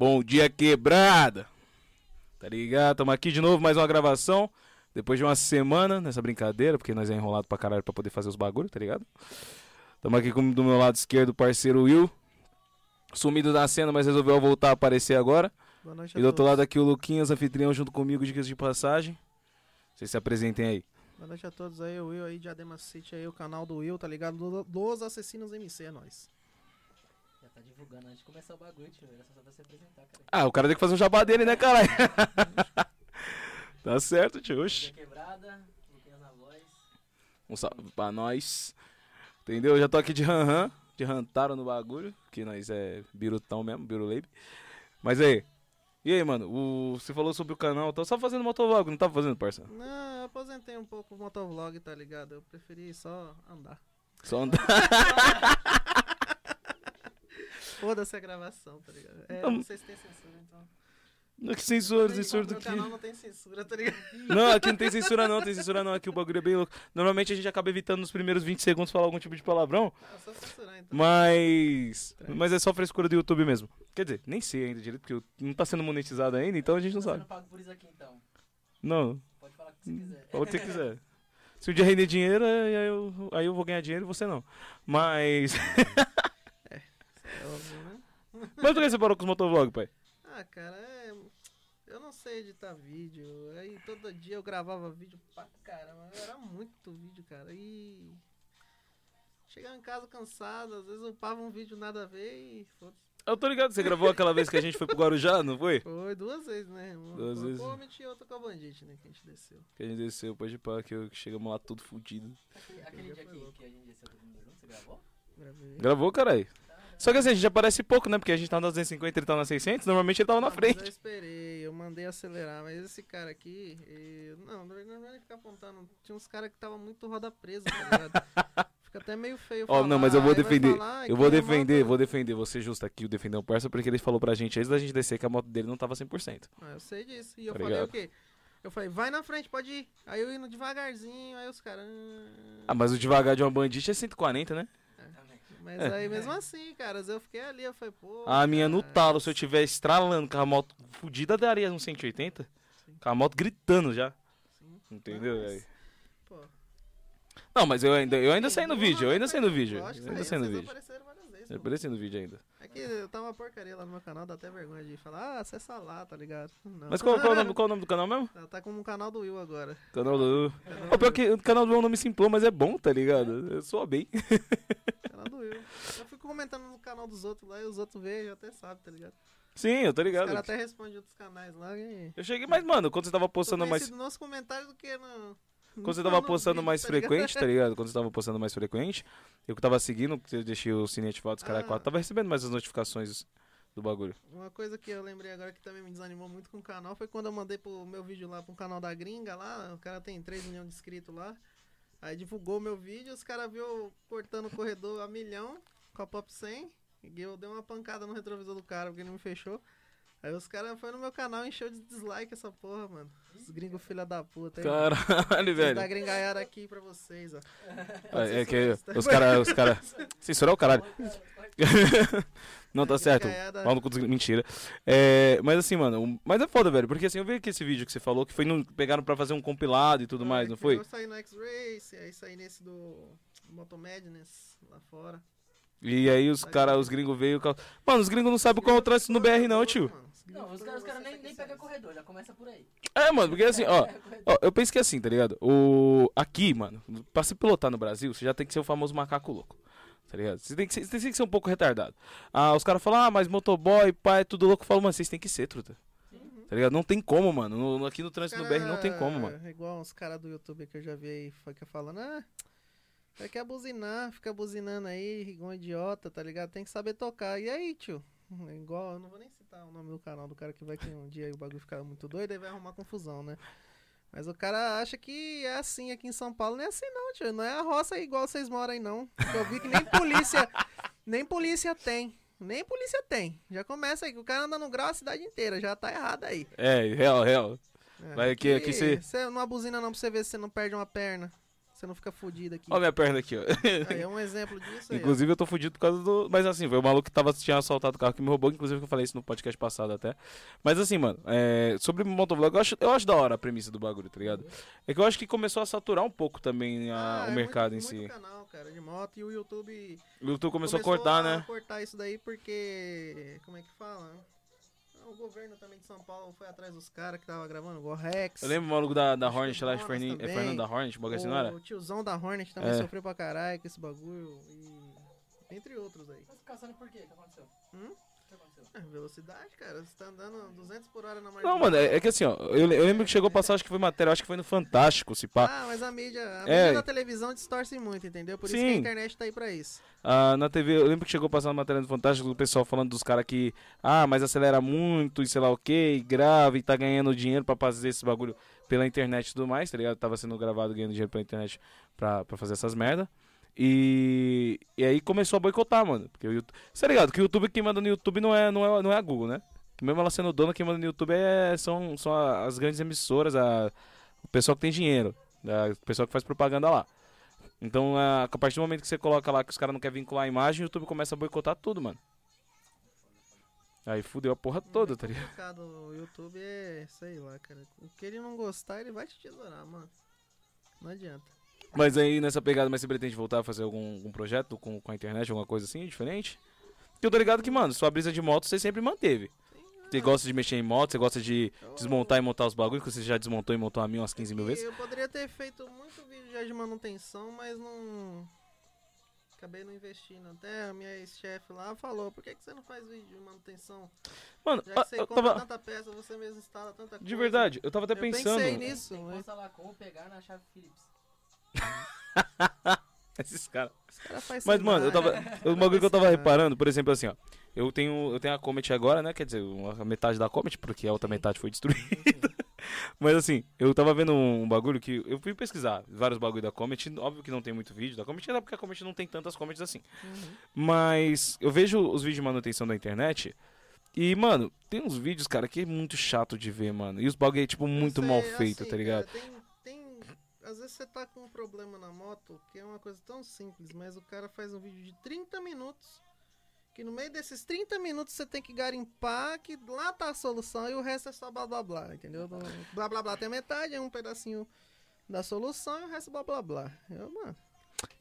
Bom dia, quebrada! Tá ligado? Tamo aqui de novo, mais uma gravação. Depois de uma semana nessa brincadeira, porque nós é enrolado pra caralho pra poder fazer os bagulhos, tá ligado? Tamo aqui com, do meu lado esquerdo o parceiro Will. Sumido da cena, mas resolveu voltar a aparecer agora. Boa noite E do outro lado aqui o Luquinhas, anfitrião, junto comigo, dicas de passagem. Vocês se apresentem aí. Boa noite a todos aí, o Will aí, Diadema City aí, o canal do Will, tá ligado? Do- Dos Assassinos MC, é nóis. Tá divulgando antes de começar o bagulho, tio. Era só pra se apresentar, cara. Ah, o cara tem que fazer um jabá dele, né, caralho? tá certo, tio. Oxi. Dia quebrada, Luquinhas na voz. Um salve pra nós. Entendeu? Já tô aqui de ran de rantaro no bagulho, que nós é birutão mesmo, biruleibe. Mas aí, e aí, mano, o, você falou sobre o canal, tá só fazendo motovlog, não tava fazendo, parça? Não, eu aposentei um pouco o motovlog, tá ligado? Eu preferi só andar. Só andar. Foda-se a gravação, tá ligado? É, Não. não sei se tem censura, então. Não, que censura, Tem- censura do Meu que? canal não tem censura, tá ligado? Não, aqui não tem censura não, tem censura não, aqui o bagulho é bem louco. Normalmente a gente acaba evitando nos primeiros 20 segundos falar algum tipo de palavrão, Ah, só censurar, então. mas... Mas é só frescura do YouTube mesmo. Quer dizer, nem sei ainda direito, porque não tá sendo monetizado ainda, então a gente não Você sabe. não paga por isso aqui, então. Não, Pode falar o que você quiser. Ou você quiser. Se um dia render dinheiro, aí eu, aí eu vou ganhar dinheiro e você não. Mas. Óbvio, né? Mas por que você parou com os motovlog, pai? Ah, cara, é... Eu não sei editar vídeo. Aí todo dia eu gravava vídeo pra caramba. Era muito vídeo, cara. E. Chegava em casa cansado, às vezes eu upava um vídeo nada a ver e. Eu tô ligado, você gravou aquela vez que a gente foi pro Guarujá, não foi? Foi duas vezes, né? Uma Duas vezes. Comet e outra com a Bandit, né? Que a gente desceu. Que a gente desceu, pode ir pra que eu- que chegamos lá tudo fudido. Aquele, aquele dia que, que a gente desceu todo mundo junto, você gravou? Gravei. Gravou, caralho. Só que assim, a gente aparece pouco, né? Porque a gente tava nas 250 ele tava nas 600, normalmente ele tava na Ah, frente. Eu esperei, eu mandei acelerar, mas esse cara aqui, eh, não, não não é nem ficar apontando. Tinha uns caras que tava muito roda presa, tá ligado? Fica até meio feio. Ó, não, falar, mas eu vou vai defender. falar, Eu vou defender, manda- vou defender você justo aqui, o defender um parça, porque ele falou pra gente antes da gente descer que a moto dele não tava 100%. Ah, eu sei disso. E eu Tá falei ligado? o quê? Eu falei, vai na frente, pode ir. Aí eu indo devagarzinho, aí os caras. Ah, mas o devagar de uma bandite é 140, né? Mas aí mesmo assim, cara, eu fiquei ali, eu falei, pô. A minha no talo, se eu tiver estralando com a moto fudida, daria uns 180. Sim. Com a moto gritando já. Sim. Entendeu? Não, mas? Pô, Não, mas eu ainda, eu ainda saí no vídeo, eu ainda saí no vídeo. Eu que ainda saí no vídeo. Vezes, Eu pô. apareci no vídeo ainda. É que tava uma porcaria lá no meu canal, dá até vergonha de falar, ah, acessa lá, tá ligado? Não. Mas qual, qual, o nome, qual o nome do canal mesmo? Tá como um canal do Will agora. Canal do. O pior que o canal do é um nome simplão, mas é bom, tá ligado? Eu sou bem. Canal do Will. Eu fico comentando no canal dos outros lá e os outros veem e até sabem, tá ligado? Sim, eu tô Os ligado. caras até respondem outros canais lá e. Eu cheguei, mas, mano, quando você tava postando mais. conhecido nos comentários do que no. Quando você tava no postando mais tá frequente, tá ligado? Quando você tava postando mais frequente, eu que tava seguindo, eu deixei o sininho ativado dos caras Ah. tava recebendo mais as notificações do bagulho. Uma coisa que eu lembrei agora que também me desanimou muito com o canal foi quando eu mandei pro meu vídeo lá pro canal da gringa lá. O cara tem 3 milhões de inscritos lá. Aí divulgou meu vídeo, os caras viu cortando o corredor a milhão com a Pop 100. E eu dei uma pancada no retrovisor do cara porque ele não me fechou. Aí os caras foram no meu canal e encheu de dislike essa porra, mano. Os gringos filha da puta. aí, mano. Caralho, Vou velho. dar gringaiada aqui pra vocês, ó. Ah, É que os caras. Os cara... Censurar o caralho. Não, tá certo. Cu dos- Mentira. É, mas assim, mano, mas é foda, velho. Porque assim, eu vi aqui esse vídeo que você falou que foi no, pegaram pra fazer um compilado e tudo mais, não foi? Eu saí no X-Race, aí saí nesse do Moto Madness lá fora. E aí os caras, os gringos veio. Mano, os gringos não sabem qual é o trânsito no BR, não, tio. Não, os caras os caras nem, nem pegam corredor, já começa por aí. É, mano, porque assim, ó. Ó, eu penso que é assim, tá ligado? O... Aqui, mano, pra se pilotar no Brasil, você já tem que ser o famoso macaco louco. Tá ligado? Você tem que ser, você tem que ser um pouco retardado. Ah, os caras falam, ah, mas motoboy, pai, tudo louco. Eu falo, mano, vocês tem que ser, truta. Tá ligado? Não tem como, mano. No- aqui no trânsito do BR não tem como, mano. É igual uns caras do YouTube que eu já vi aí fica falando, ah, vai quer buzinar, fica buzinando aí, igual um idiota, tá ligado? Tem que saber tocar. E aí, tio? É Igual, eu não vou nem citar o nome do canal do cara que vai que um dia o bagulho ficar muito doido e vai arrumar confusão, né? Mas o cara acha que é assim aqui em São Paulo. Não é assim não, tio. Não é a roça igual vocês moram aí, não. Eu vi que nem polícia, nem polícia tem. Nem polícia tem. Já começa aí, que o cara anda no grau a cidade inteira. Já tá errado aí. É, real, real. É, Vai aqui- aqui cê- Você não abuzina não pra você ver se você não perde uma perna. Você não fica fudido aqui. Ó minha perna aqui, ó. Aí é um exemplo disso aí. ó. Inclusive eu tô fudido por causa do. Mas assim, foi o maluco que tava, tinha assaltado o carro que me roubou, inclusive eu falei isso no podcast passado até. Mas assim, mano, é, sobre motovlog, eu acho, eu acho da hora a premissa do bagulho, tá ligado? É que eu acho que começou a saturar um pouco também a- Ah, o é mercado muito, em si. Muito canal, cara, de moto e o YouTube O YouTube começou, a cortar, né? cortar isso daí porque. Como é que fala? O governo também de São Paulo foi atrás dos caras que tava gravando, o Gorrex. Eu lembro o maluco da, da Hornet lá, de Fernin- é. Fernando da Hornet, o bagulho assim, não era? O tiozão da Hornet também É. sofreu pra caralho com esse bagulho. E. Entre outros aí. Mas caçando por quê? O que aconteceu? Hum? É, velocidade, cara. Você tá andando 200 por hora na margem. Não, mano, é, é que assim, ó, eu, eu lembro que chegou a passar, acho que foi matéria, acho que foi no Fantástico, se pá. Ah, mas a mídia, a É. mídia da televisão distorce muito, entendeu? Por isso que a Sim. internet tá aí pra isso. Ah, na TV, eu lembro que chegou a passar uma matéria no Fantástico do pessoal falando dos caras que, ah, mas acelera muito e sei lá o que, e grava e tá ganhando dinheiro pra fazer esse bagulho pela internet e tudo mais, tá ligado? Tava sendo gravado ganhando dinheiro pela internet pra, pra fazer essas merda. E, e aí começou a boicotar, mano. Porque o YouTube. Você tá ligado? Que o YouTube quem manda no YouTube não é, não é, não é a Google, né? Que mesmo ela sendo dona, quem manda no YouTube é, são, são a- as grandes emissoras, a, o pessoal que tem dinheiro, né? o pessoal que faz propaganda lá. Então, a, a partir do momento que você coloca lá que os caras não querem vincular a imagem, o YouTube começa a boicotar tudo, mano. Aí fudeu a porra toda, tá ligado? O YouTube é, sei lá, cara. O que ele não gostar, ele vai te tesourar, mano. Não adianta. Mas aí nessa pegada, mas você pretende voltar a fazer algum, algum projeto com, com a internet, alguma coisa assim, diferente? Porque eu tô ligado que, mano, sua brisa de moto você sempre manteve. Você gosta de mexer em moto, você gosta de desmontar e montar os bagulhos, que você já desmontou e montou a mil umas 15 mil vezes. Eu poderia ter feito muito vídeo já de manutenção, mas não. Acabei não investindo. Até a minha ex-chefe lá falou: por que, que você não faz vídeo de manutenção? Mano, Já que você eu compra tava. tanta peça, você mesmo instala tanta coisa. De verdade, eu tava até Eu pensando. pensei nisso. Tem que mas lá como pegar na chave Philips. Esses caras. cara Mas, mano, eu tava. O bagulho que eu tava reparando, por exemplo, assim, ó. Eu tenho, eu tenho a Comet agora, né? Quer dizer, a metade da Comet, porque a outra metade foi destruída. Mas assim, eu tava vendo um bagulho que. Eu fui pesquisar vários bagulhos da Comet. Óbvio que não tem muito vídeo da Comet, até porque a Comet não tem tantas Comets assim. Uhum. Mas eu vejo os vídeos de manutenção da internet. E, mano, tem uns vídeos, cara, que é muito chato de ver, mano. E os bagulho é, tipo, muito Isso mal feito, assim, tá ligado? cara, tem. Às vezes você tá com um problema na moto, que é uma coisa tão simples, mas o cara faz um vídeo de 30 minutos. Que no meio desses 30 minutos você tem que garimpar que lá tá a solução e o resto é só blá blá blá, entendeu? Blá blá blá tem metade, é um pedacinho da solução e o resto blá blá blá. Eu, mano,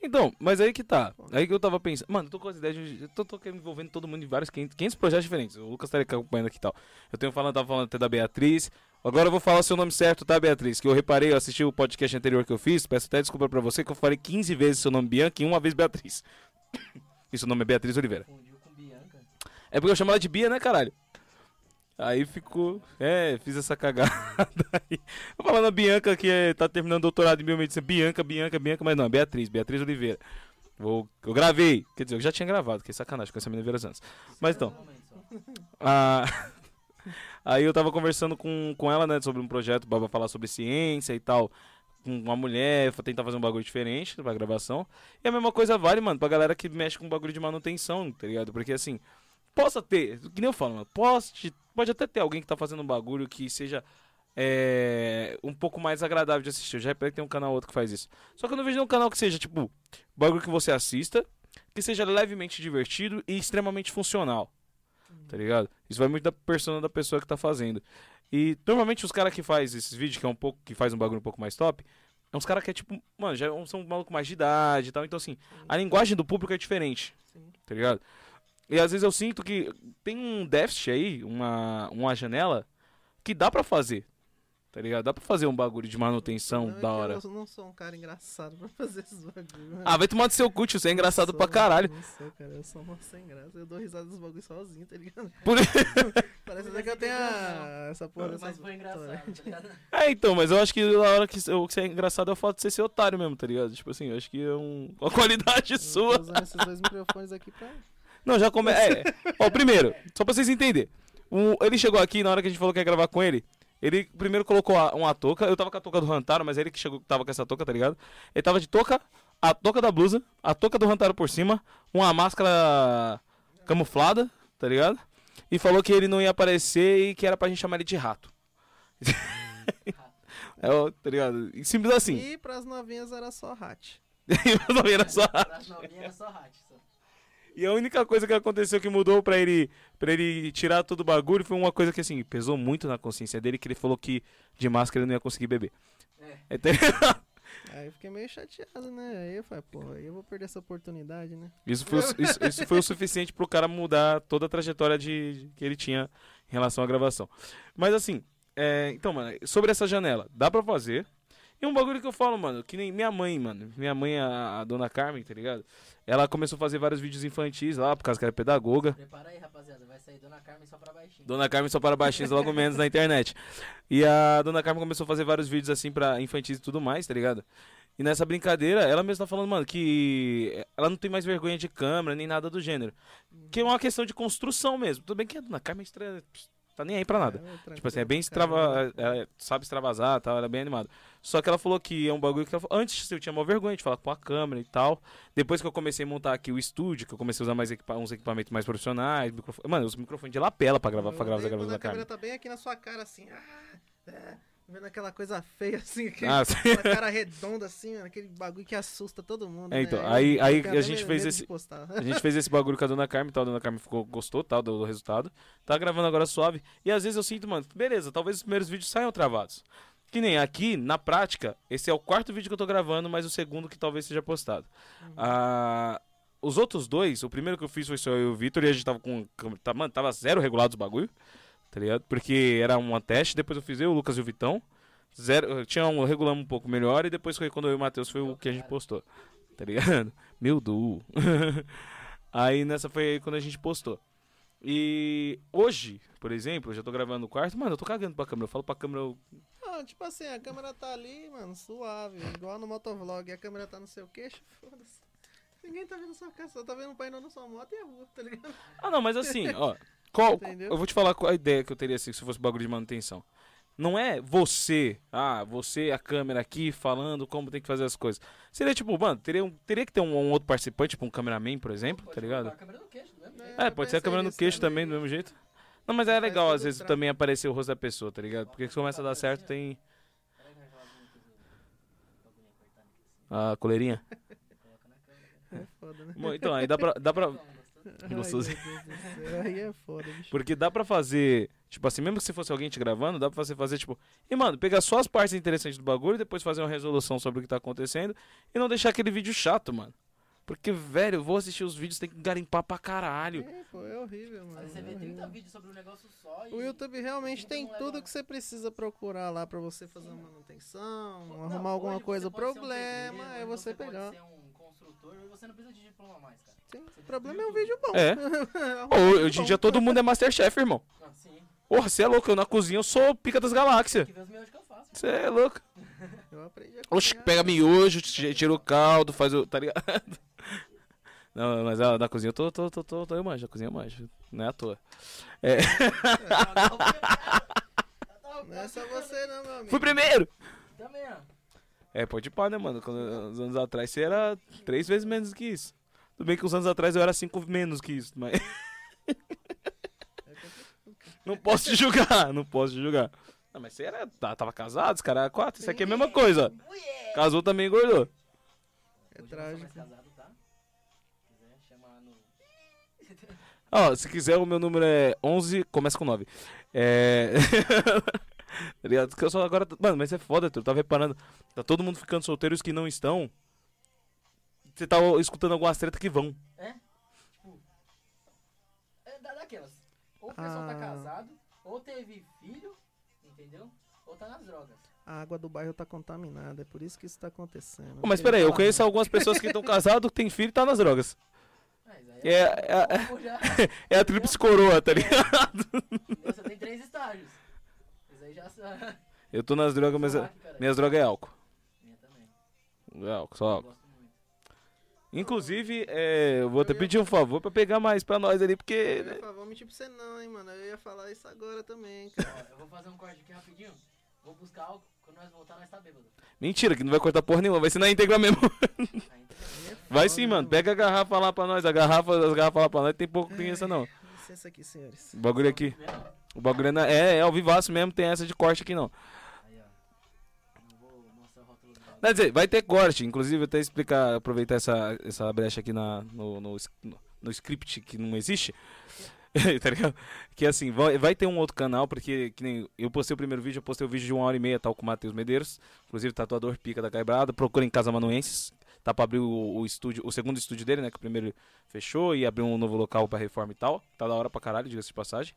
Então, mas aí que tá. Aí que eu tava pensando. Mano, eu tô com as ideias de. Eu tô, tô envolvendo todo mundo em vários 500, 500 projetos diferentes. O Lucas tá acompanhando aqui e tal. Eu tenho falando, tava falando até da Beatriz. Agora eu vou falar o seu nome certo, tá, Beatriz? Que eu reparei, eu assisti o podcast anterior que eu fiz. Peço até desculpa pra você que eu falei 15 vezes seu nome Bianca e uma vez Beatriz. E seu nome é Beatriz Oliveira. É porque eu chamo ela de Bia, né, caralho? Aí ficou. É, fiz essa cagada aí. Falando a Bianca que é- tá terminando doutorado em biomedicina. Bianca, Bianca, Bianca, mas não, é Beatriz, Beatriz Oliveira. Vou, eu gravei, quer dizer, eu já tinha gravado, que é sacanagem com essa menina Veiras antes. Mas então, a- aí eu tava conversando com, com ela, né, sobre um projeto pra falar sobre ciência e tal. Com uma mulher, tentar fazer um bagulho diferente pra gravação. E a mesma coisa vale, mano, pra galera que mexe com bagulho de manutenção, tá ligado? Porque assim, possa ter, que nem eu falo, mano, pode, pode até ter alguém que tá fazendo um bagulho que seja é, um pouco mais agradável de assistir. Eu já reparei que tem um canal ou outro que faz isso. Só que eu não vejo nenhum canal que seja, tipo, bagulho que você assista, que seja levemente divertido e extremamente funcional. Tá ligado? Isso vai muito da persona da pessoa que tá fazendo. E normalmente os caras que faz esses vídeos, que é um pouco, que faz um bagulho um pouco mais top, é uns caras que é tipo, mano, já são um maluco mais de idade e tal. Então, assim, a linguagem do público é diferente. Sim. Tá ligado? E às vezes eu sinto que tem um déficit aí, uma, uma janela, que dá pra fazer. Tá ligado? Dá pra fazer um bagulho de manutenção Não, é da que hor. Eu não sou um cara engraçado pra fazer esses bagulhos. Ah, vai tomar do seu cu, tio, você é engraçado Não pra sou, caralho. Não sou, cara. Eu sou uma sem graça. Eu dou risada dos bagulhos sozinho, tá ligado? Por... Parece até que eu tenho a... essa porra dessa Mas foi engraçado, tá ligado? É, então, mas eu acho que a hora que, o que você é engraçado é o fato de você ser otário mesmo, tá ligado? Tipo assim, eu acho que é um, uma qualidade Eu sua. tô usando esses dois microfones aqui pra... Não, já come... É, ó, primeiro, só pra vocês entenderem. O- ele chegou aqui na hora que a gente falou que ia gravar com ele. Ele primeiro colocou a- uma touca. Eu tava com a touca do Rantaro, mas ele que chegou tava com essa touca, tá ligado? Ele tava de touca, a touca da blusa, a touca do Rantaro por cima, uma máscara camuflada, tá ligado? E falou que ele não ia aparecer e que era pra gente chamar ele de rato. É, tá ligado? E Simples assim. E pras novinhas era só hat. Eu não era só. Pras novinhas era só hat. Só. E a única coisa que aconteceu que mudou pra ele, pra ele tirar todo o bagulho foi uma coisa que, assim, pesou muito na consciência dele, que ele falou que de máscara ele não ia conseguir beber. É. Então, Aí eu fiquei meio chateado, né? Aí eu falei, pô, aí eu vou perder essa oportunidade, né? Isso foi, o, isso, isso foi o suficiente pro cara mudar toda a trajetória de, de- que ele tinha em relação à gravação. Mas assim, é, então, mano, sobre essa janela, dá pra fazer. E um bagulho que eu falo, mano, que nem minha mãe, mano. Minha mãe, a, a dona Carmen, tá ligado? Ela começou a fazer vários vídeos infantis lá, por causa que era pedagoga. Prepara aí, rapaziada. Vai sair Dona Carmen só pra baixinho. Dona Carmen só para baixinhos logo menos na internet. E a Dona Carmen começou a fazer vários vídeos assim pra infantis e tudo mais, tá ligado? E nessa brincadeira, ela mesma tá falando, mano, que ela não tem mais vergonha de câmera nem nada do gênero. Que é uma questão de construção mesmo. Tudo bem que a Dona Carmen é estra... tá nem aí pra nada. É, Tipo assim, é bem extrava... Ela sabe extravasar tal, ela é bem animada. Só que ela falou que é um bagulho que ela... falou- Antes eu tinha uma vergonha de falar com a câmera e tal. Depois que eu comecei a montar aqui o estúdio, que eu comecei a usar mais equipa- uns equipamentos mais profissionais, microfone... Mano, os microfones de lapela pra gravar, Eu pra gravar da a Carmen. câmera tá bem aqui na sua cara, assim. Ah, é, vendo aquela coisa feia, assim. Aquele, Ah, aquela cara redonda, assim, mano, aquele bagulho que assusta todo mundo. É, né? então, Eu- aí- eu aí a gente fez esse-. A gente fez esse bagulho com a Dona Carmen, tal, a Dona Carmen ficou, gostou, tal, do resultado. Tá gravando agora suave. E às vezes eu sinto, mano, beleza, talvez os primeiros vídeos saiam travados. Que nem aqui, na prática, esse é o quarto vídeo que eu tô gravando, mas o segundo que talvez seja postado. Ah, os outros dois, o primeiro que eu fiz foi só eu e o Vitor, e a gente tava com. Tá, mano, tava zero regulado os bagulho, tá ligado? Porque era um teste, depois eu fiz eu, o Lucas e o Vitão. Zero, tinha um, regulamos um pouco melhor, e depois foi quando eu e o Matheus foi o que a gente postou. Tá ligado? Meu du. Aí nessa foi aí quando a gente postou. E hoje, por exemplo, eu já tô gravando no quarto, mano, eu tô cagando pra câmera. Eu falo pra câmera, eu Ah, tipo assim, a câmera tá ali, mano, suave, igual no motovlog, e a câmera tá no seu queixo, foda-se. Ninguém tá vendo sua casa, só tá vendo o painel da sua moto e a rua, tá ligado? Ah, não, mas assim, ó. Qual, Entendeu? eu vou te falar qual a ideia que eu teria assim, se fosse bagulho de manutenção. Não é você, ah, você, a câmera aqui, falando como tem que fazer as coisas. Seria tipo, mano, teria, um- teria que ter um, um outro participante, tipo um cameraman, por exemplo, Pode tá ligado? colocar a câmera no queixo. É, É, pode ser a câmera no nisso queixo também. também, do mesmo jeito. Não, mas é legal, às vezes, também aparecer o rosto da pessoa, tá ligado? Porque se começa a dar certo, tem a coleirinha. Coloca na câmera. É foda, né? Bom, Então, aí dá pra, dá pra, Gostoso. Aí é foda, bicho. Porque dá pra fazer, tipo assim, mesmo que se fosse alguém te gravando, dá pra você fazer, tipo, e mano, pegar só as partes interessantes do bagulho, depois fazer uma resolução sobre o que tá acontecendo e não deixar aquele vídeo chato, mano. Porque, velho, eu vou assistir os vídeos, tem que garimpar pra caralho. É, pô, é horrível, mano. Você é vê 30 horrível. vídeos sobre um negócio só e... O YouTube realmente tem tudo que você precisa procurar lá pra você fazer uma manutenção, Não, arrumar alguma coisa. O você ser um problema pedreiro, é você pode pegar. ser um construtor e você não precisa de diploma mais, cara. Sim, Você o problema é um vídeo bom. É. Vídeo hoje em dia todo mundo é Masterchef, irmão. Ah, sim. Porra, você é louco, eu na cozinha eu sou pica das galáxias. Tem que ver os meus que eu faço. Você é louco. Eu aprendi a Oxe, pega miojo, tira o caldo, faz o. Tá ligado? Não, mas na cozinha eu tô, tô, tô, tô, tô eu manjo, a cozinha eu manjo. Não é à toa. Não é só você não, meu amigo. Fui primeiro! Também, ó. É, pode pá, né, mano? Quando, uns anos atrás você era três vezes menos que isso. Tudo bem que uns anos atrás eu era cinco menos que isso, mas. não posso te julgar, não posso te julgar. Não, mas você era. tá- Tava casado, os caras eram quatro. Isso aqui é a mesma coisa. Casou também engordou. É trágico. Ó, se quiser, o meu número é 11, começa com 9. É. tá ligado? Que eu só agora. Mano, mas é foda, tu. Eu tava reparando. Tá todo mundo ficando solteiro e os que não estão. Você tá escutando algumas tretas que vão. É? Tipo... É da- daquelas. Ou o pessoal tá Ah. casado, ou teve filho, entendeu? Ou tá nas drogas. A água do bairro tá contaminada, é por isso que isso tá acontecendo. Pô, mas peraí, eu conheço algumas pessoas que estão casadas, que têm filho e tá nas drogas. É, é, já... é a tríplice coroa, tá ligado? Você tem três estágios. Mas aí já... Eu tô nas drogas, mas. Cara. Minhas drogas é álcool. Minha também. É álcool, só Eu álcool. Inclusive, é, eu vou até Eu pedir um favor pra pegar mais pra nós ali, porque. Eu ia falar, vou mentir pra você não, hein, mano. Eu ia falar isso agora também, cara. Eu vou fazer um corte aqui rapidinho. Vou buscar algo. Quando nós voltar, nós tá bêbado. Mentira, que não vai cortar porra nenhuma, vai ser na íntegra mesmo. Aí, entendeu? Aí é Vai sim, mano. Pega a garrafa lá pra nós. A garrafa, as garrafas lá pra nós tem pouco tem essa não. Licença aqui, senhores. O bagulho aqui. O bagulho é, na- é, é ao vivaço mesmo, tem essa de corte aqui não. Quer dizer, vai ter corte. Inclusive, até explicar, aproveitar essa, essa brecha aqui na, no, no, no- script que não existe. tá ligado? Que assim, vai, vai ter um outro canal, porque que nem eu postei o primeiro vídeo, eu postei o vídeo de uma hora e meia, tal, com o Matheus Medeiros. Inclusive, tatuador pica da quebrada. Procurem Casa Manuenses. Tá pra abrir o, o estúdio, o segundo estúdio dele, né? Que o primeiro fechou e abriu um novo local pra reforma e tal. Tá da hora pra caralho, diga-se de passagem.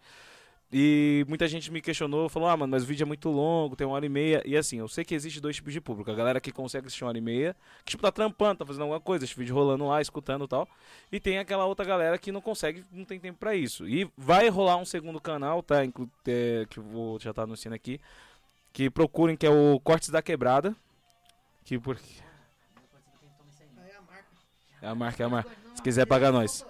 E muita gente me questionou, falou, ah, mano, mas o vídeo é muito longo, tem uma hora e meia. E assim, eu sei que existe dois tipos de público. A galera que consegue assistir uma hora e meia, que tipo, tá trampando, tá fazendo alguma coisa, esse vídeo rolando lá, escutando e tal. E tem aquela outra galera que não consegue, não tem tempo pra isso. E vai rolar um segundo canal, tá? Inclu é, que eu vou já tá anunciando aqui. Que procurem, que é o Cortes da Quebrada. Que por... Aí é a marca. É a marca, é a marca. Se quiser pagar nós.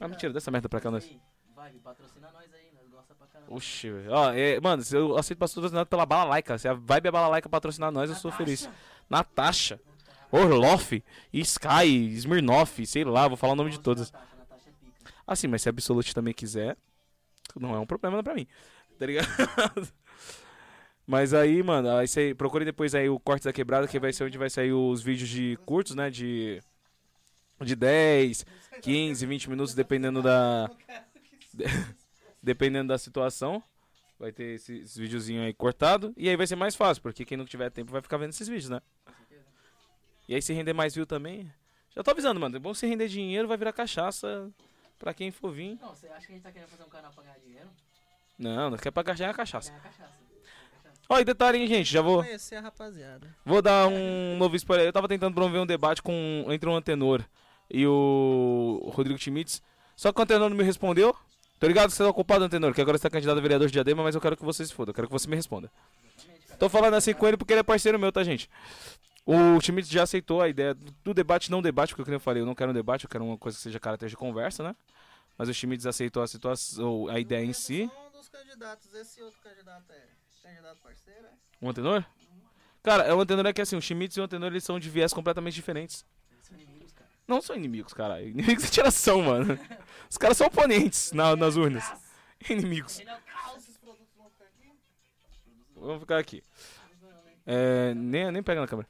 Ah, mentira, dessa merda pra cá nós. Vai, patrocina nós aí, nós gosta pra caramba. Oxi, velho. Ó, é, mano, se eu aceito patrocinado pela Balalaica. Se a Vibe é Balalaica patrocinar nós, eu sou feliz. Natasha, Orloff, Sky, Smirnoff, sei lá, vou falar o nome de todas. Assim, mas se a Absolute também quiser, não é um problema pra mim. Tá ligado? Mas aí, mano, aí você procure depois aí o Corte da Quebrada, que vai ser onde vai sair os vídeos de curtos, né? De, de 10, 15, 20 minutos, dependendo da. dependendo da situação. Vai ter esse, esse videozinho aí cortado. E aí vai ser mais fácil, porque quem não tiver tempo vai ficar vendo esses vídeos, né? E aí se render mais view também. Já tô avisando, mano. É bom se render dinheiro, vai virar cachaça pra quem for vir. Não, você acha que a gente tá querendo fazer um canal pra ganhar dinheiro? Não, não quer pra ganhar a cachaça. Ganhar cachaça. Ó, e detalhe, hein, gente, já vou, Conhecer a rapaziada. vou dar um novo spoiler. Eu tava tentando promover um debate com, entre um Antenor e o Rodrigo Schmitz. Só que o Antenor não me respondeu. Tô ligado que você tá ocupado, Antenor, que agora você tá candidato a vereador de Diadema, mas eu quero que você se foda. Eu quero que você me responda. Tô falando assim com ele porque ele é parceiro meu, tá, gente? O Schmitz já aceitou a ideia do debate, não debate, porque como eu falei, eu não quero um debate, eu quero uma coisa que seja caráter de conversa, né? Mas o Schmitz aceitou a situação, a ideia em si. Só um dos candidatos. Esse outro candidato é candidato parceiro, é? O Antenor? Cara, o Antenor é que assim, o Schmitz e o Antenor eles são de viés completamente diferentes. Eles são inimigos, cara. Não são inimigos, caralho. Inimigos de tiração, mano. Os caras são oponentes na- nas urnas. Inimigos. É? Vamos ficar aqui. É, nem, nem pega na câmera.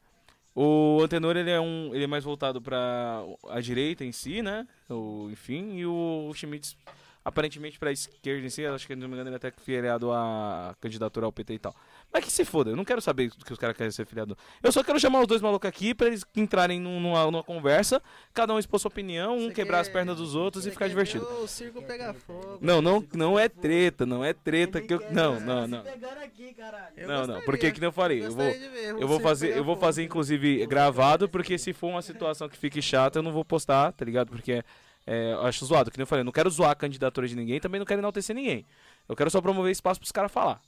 O Antenor, ele é um. Ele é mais voltado pra a direita em si, né? O, enfim, e o Schmitz aparentemente pra esquerda em si, acho que não me engano ele é até filiado à candidatura ao PT e tal. Mas que se foda, eu não quero saber do que os caras querem ser filiado. Eu só quero chamar os dois malucos aqui pra eles entrarem num- numa, numa conversa, cada um expor sua opinião, um Você quebrar as quer- pernas dos outros e ficar divertido. ver O circo pegar fogo. Não, não, não é treta, não é treta que eu. Não, não, não. Pegando aqui, caralho. Eu Não, não, gostaria. porque que nem eu falei, eu vou, Gostaria de ver o eu vou circo fazer, pegar eu vou fogo. fazer inclusive gravado, porque se for uma situação que fique chata, eu não vou postar, tá ligado? Porque é, eu acho zoado, que nem eu falei, eu não quero zoar a candidatura de ninguém, também não quero enaltecer ninguém. Eu quero só promover espaço pros caras falar.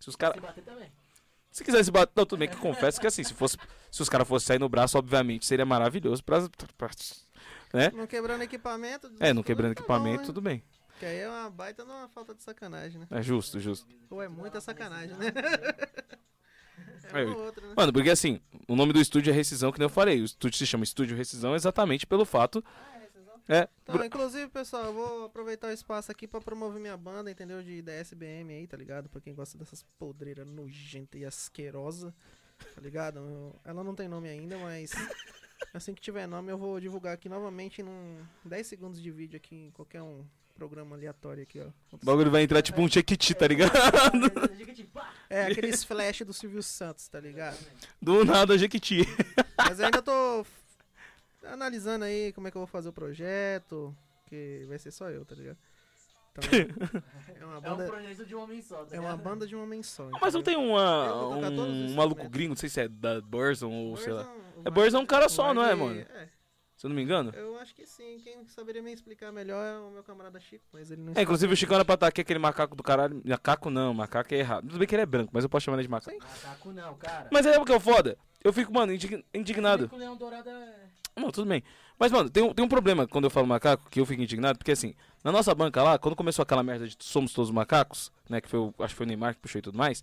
Se os caras Se bater também. se quiser se bater, não, tudo bem que confesso que assim, se fosse se os caras fossem sair no braço, obviamente seria maravilhoso pra, pra- né? Não quebrando equipamento. É, não quebrando tá bom, equipamento, né? tudo bem. Que aí é uma baita numa falta de sacanagem, né? É justo, justo. Ou é muita sacanagem, né? É, É outra, né? Mano, porque assim, o nome do estúdio é Rescisão, que nem eu falei. O estúdio se chama Estúdio Rescisão exatamente pelo fato. É. Então, inclusive, pessoal, eu vou aproveitar o espaço aqui pra promover minha banda, entendeu? De DSBM aí, tá ligado? Pra quem gosta dessas podreiras nojentas e asquerosa, tá ligado? Eu- ela não tem nome ainda, mas assim que tiver nome eu vou divulgar aqui novamente num 10 segundos de vídeo aqui em qualquer um programa aleatório aqui, ó. O bagulho vai entrar tipo um Chequiti, tá ligado? É aqueles flash do Silvio Santos, tá ligado? Do nada, Jequiti. Mas eu ainda tô analisando aí como é que eu vou fazer o projeto, que vai ser só eu, tá ligado? Então, é uma É um banda, projeto de um homem só, tá é uma banda de um homem só. Mas não tem Eu uma, os um maluco gringo, não sei se é da Burzon ou sei lá. É Burzon é um cara só, não é, mano? É, Se eu não me engano. eu acho que sim. Quem saberia me explicar melhor é o meu camarada Chico, mas ele não É, inclusive o Chicão era pra estar aqui aquele macaco do caralho. Macaco não, macaco é errado. Tudo bem que ele é branco, mas eu posso chamar ele de macaco. Macaco não, cara. Mas é o que é o foda. Eu fico, mano, indig- indignado. Com o leão dourado é... Não, tudo bem. Mas, mano, tem um, tem um problema quando eu falo macaco, que eu fico indignado, porque assim, na nossa banca lá, quando começou aquela merda de somos todos macacos, né, que foi o, acho que foi o Neymar que puxou e tudo mais,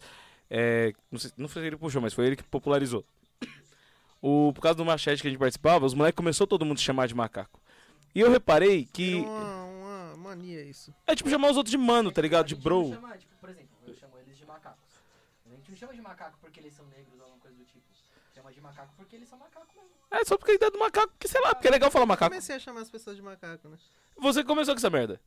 é, não, sei, não foi ele que puxou, mas foi ele que popularizou. O, por causa do machete que a gente participava, os moleques começou todo mundo a se chamar de macaco. E eu reparei que Virou uma, uma mania isso. é tipo chamar os outros de mano, tá ligado? De bro. não chama, tipo, por exemplo, eu chamo eles de macacos. A gente não chama de macaco porque eles são negros ou alguma coisa do tipo. Chama de macaco porque eles são macacos mesmo. É só porque a ideia do macaco, que sei lá, porque é legal falar Eu macaco. comecei a chamar as pessoas de macaco, né? Você começou com essa merda.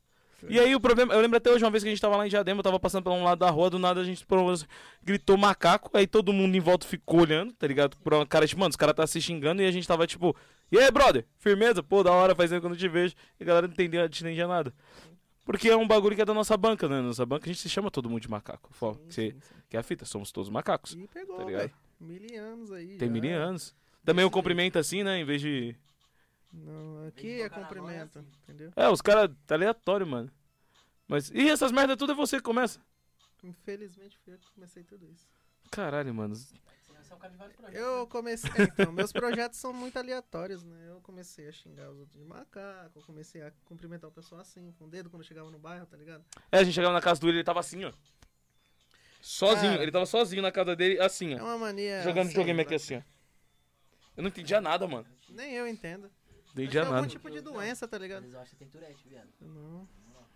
E aí o problema, eu lembro até hoje uma vez que a gente tava lá em Diadema, eu tava passando por um lado da rua, do nada a gente por um- gritou macaco, aí todo mundo em volta ficou olhando, tá ligado? Por uma cara, tipo, mano, os caras tá se xingando e a gente tava tipo, e aí, brother? Firmeza? Pô, da hora, faz tempo que eu não te vejo. E a galera não entendia, não entendia nada. Porque é um bagulho que é da nossa banca, né? Nossa banca a gente se chama todo mundo de macaco. Fala, Sim, que, sim, sim. que é a fita, somos todos macacos. E pegou, Tá ligado? velho. Mil anos aí. Tem já. mil anos. Também o cumprimento assim, né? Em vez de. Não, aqui é é cumprimento, assim. entendeu? É, os caras tá aleatório, mano. Mas. E essas merdas tudo é você que começa? Infelizmente fui eu que comecei tudo isso. Caralho, mano. Senão você cara de vários projetos. Eu comecei. é, então, meus projetos são muito aleatórios, né? Eu comecei a xingar os outros de macaco, eu comecei a cumprimentar o pessoal assim, com o dedo quando eu chegava no bairro, tá ligado? É, a gente chegava na casa do ele, ele tava assim, ó. Sozinho, Cara. ele tava sozinho na casa dele, assim, É ó. uma mania. Jogando assim, videogame aqui né? assim, ó. Eu não entendia nada, mano. Nem eu entendo. Não entendia que é algum nada. tipo de doença, tá ligado? Eles acham que tem Tourette, viado. Não.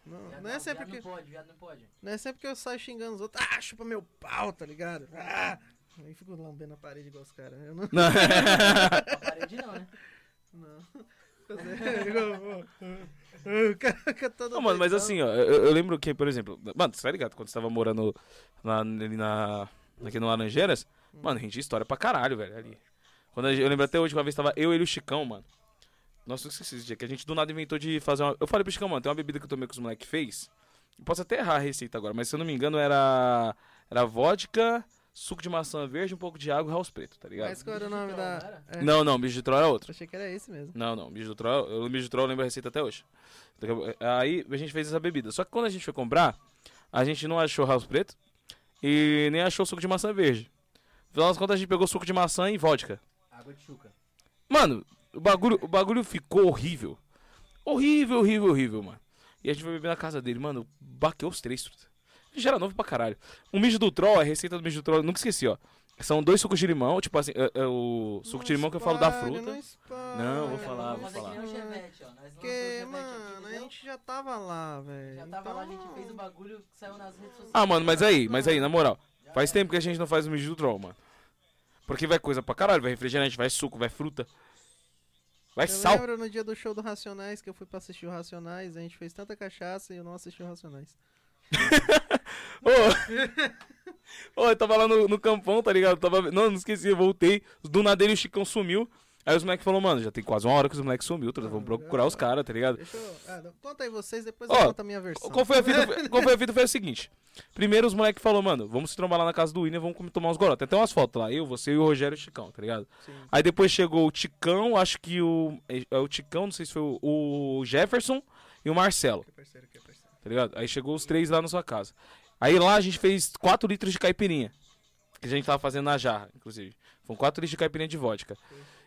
Não, Viado não é sempre viado que. não pode, viado não pode. Não é sempre que eu saio xingando os outros. Ah, chupa meu pau, tá ligado? Ah! Aí fico lambendo a parede igual os caras. Eu não. Não. A parede não, né? Não. O cara todo Não, mano, mas assim, ó, eu, eu lembro que, por exemplo, mano, você tá ligado? Quando você tava morando lá, ali na. Aqui no Laranjeiras, mano, a gente história pra caralho, velho, ali. Quando gente- eu lembro até hoje que uma vez tava eu, ele e o Chicão, mano. Nossa, eu esqueci esse dia, que a gente do nada inventou de fazer uma. Eu falei pro Chicão, mano, tem uma bebida que eu tomei que os moleques fez. Eu posso até errar a receita agora, mas se eu não me engano era. Era vodka, suco de maçã verde, um pouco de água e house preto, tá ligado? Mas qual era o nome de da. É, Não, não, bicho de troll era outro. Achei que era esse mesmo. Não, não, bicho do troll, eu, bicho do troll eu lembro a receita até hoje. Aí a gente fez essa bebida. Só que quando a gente foi comprar, a gente não achou house preto e nem achou suco de maçã verde. No final das contas, a gente pegou suco de maçã e vodka. Água de chuca. Mano, o bagulho, o bagulho ficou horrível. Horrível, horrível, horrível, mano. E a gente foi beber na casa dele, mano, baqueou os três. truta. A gente era novo pra caralho. O mijo do troll, a receita do mijo do troll, nunca esqueci, ó. São dois sucos de limão, tipo assim, é, é o suco de limão que eu falo da fruta. Não, Não, vou falar, vou fazer falar. o Porque, mano, aqui, a gente já tava lá, velho. Já tava lá, a gente Então, fez o bagulho que saiu nas redes sociais. Ah, mano, mas aí, mas aí, na moral, Já faz tempo que a gente não faz o mijo do troll, mano. Porque vai coisa pra caralho, vai refrigerante, vai suco, vai fruta. Vai Eu sal. lembro no dia do show do Racionais que eu fui pra assistir o Racionais, a gente fez tanta cachaça e eu não assisti o Racionais. Ô, eu tava lá no, no campão, tá ligado? Eu Tava... Não, não esqueci, eu voltei. Do nada ele e o Chicão sumiu. Aí os moleques falaram, mano, já tem quase uma hora que os moleques sumiu, tá? vamos procurar os caras, tá ligado? Deixa eu. Ah, conta aí vocês, depois eu conto a minha versão. Qual foi a fita? Qual foi a fita? Foi o seguinte. Primeiro os moleques falaram, mano, vamos se trombar lá na casa do William, vamos tomar uns goró. Tem até umas fotos lá, eu, você e o Rogério e o Chicão, tá ligado? Sim. Aí depois chegou o Ticão, acho que o. É, é o Ticão, não sei se foi o, o Jefferson e o Marcelo, Que parceiro, que parceiro. tá ligado? Aí chegou os três lá na sua casa. Aí lá a gente fez 4 litros de caipirinha. Que a gente tava fazendo na jarra, inclusive. Foram 4 litros de caipirinha de vodka.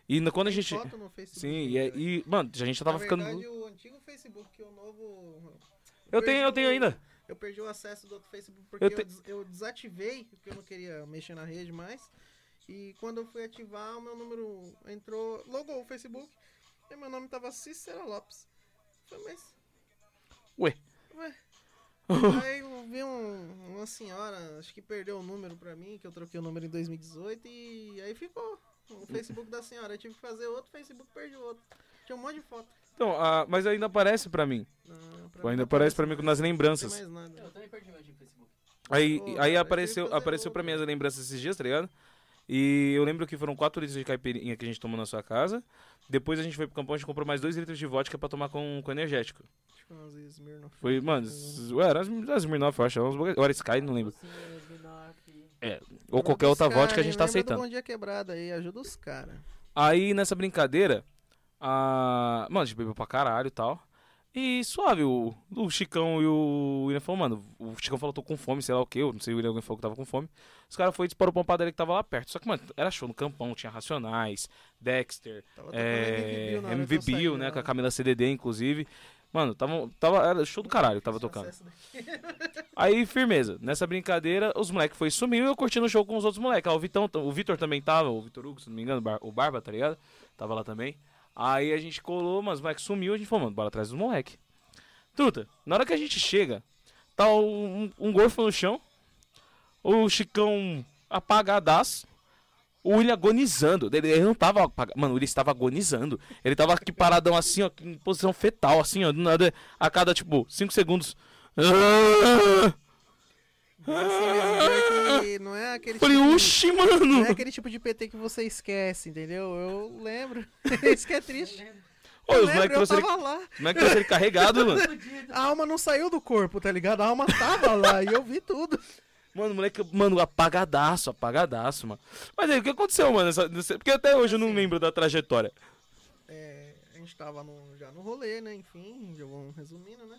E na- quando a Tem gente. foto no Facebook, Sim, e, é- velho. e, mano, a gente já tava Na ficando. verdade, o antigo Facebook, que o novo. Eu tenho, eu tenho o- ainda. Eu perdi o acesso do outro Facebook porque Eu eu, te- des- eu desativei, porque eu não queria mexer na rede mais. E quando eu fui ativar, o meu número entrou, logou o Facebook, e meu nome tava Cícera Lopes. Eu falei, mas. Ué. Ué. Aí eu vi um- uma senhora, acho que perdeu o número pra mim, que eu troquei o número em 2018, e aí ficou. O Facebook da senhora. Eu tive que fazer outro Facebook, perdi o outro. Tinha um monte de foto. Então, ah, mas ainda aparece pra mim. Não, pra Ou mim ainda não aparece pra mim nas Não lembranças. tem mais nada. Eu também perdi meu Facebook. Aí, Pô, aí cara, eu apareceu, apareceu pra mim as lembranças esses dias, tá ligado? E eu lembro que foram 4 litros de caipirinha que a gente tomou na sua casa. Depois a gente foi pro campão, a gente comprou mais 2 litros de vodka pra tomar com, com energético. Acho que umas Smirnoff. Foi, mano, ué, era as, as Smirnoff, eu acho. Era uns bagulho- ou era Sky, não lembro. Smirnoff. Ou qualquer outra vodka a gente tá aceitando. Bom Dia Quebrado aí, ajuda os caras. Aí nessa brincadeira, a... mano, a gente bebeu pra caralho e tal. E suave, o, o Chicão e o William falou, mano, o Chicão falou, tô com fome, sei lá o que, eu não sei, o William alguém falou que tava com fome. Os caras foram e disparou pra uma padaria que tava lá perto. Só que, mano, era show no campão, tinha Racionais, Dexter, Tava é, MV Bill que né, com a Camila CDD, inclusive. Mano, tava, tava, era show do caralho, tava Esse tocando. Aí, firmeza. Nessa brincadeira, os moleques foi sumiu e eu curtindo o show com os outros moleques. Ah, o Vitão, o Vitor também tava, o Vitor Hugo, se não me engano, o Barba, tá ligado? Tava lá também. Aí a gente colou, mas os moleques sumiu, a gente falou, mano, bora atrás dos moleques. Truta, na hora que a gente chega, tá um, um gorfo no chão, o Chicão apagadaço, O William agonizando. Ele, ele não tava. apaga- Mano, o William estava agonizando. Ele tava aqui paradão assim, ó, em posição fetal, assim, ó. Do nada, a cada, tipo, 5 segundos. Assim mesmo, é que não é aquele Falei, tipo de- oxi, Não mano. é aquele tipo de PT que você esquece, entendeu? Eu lembro. Isso que é triste. Ô, Eu os moleques lembro, eu trouxeram ele, lá. os moleques trouxeram ele carregado, mano. A alma não saiu do corpo, tá ligado? A alma tava lá e eu vi tudo. Mano, o moleque, mano, apagadaço, apagadaço, mano. Mas aí, o que aconteceu, mano? nessa- Porque até hoje eu não lembro da trajetória. É, a gente tava no- já no rolê, né? Enfim, já vamos resumindo, né?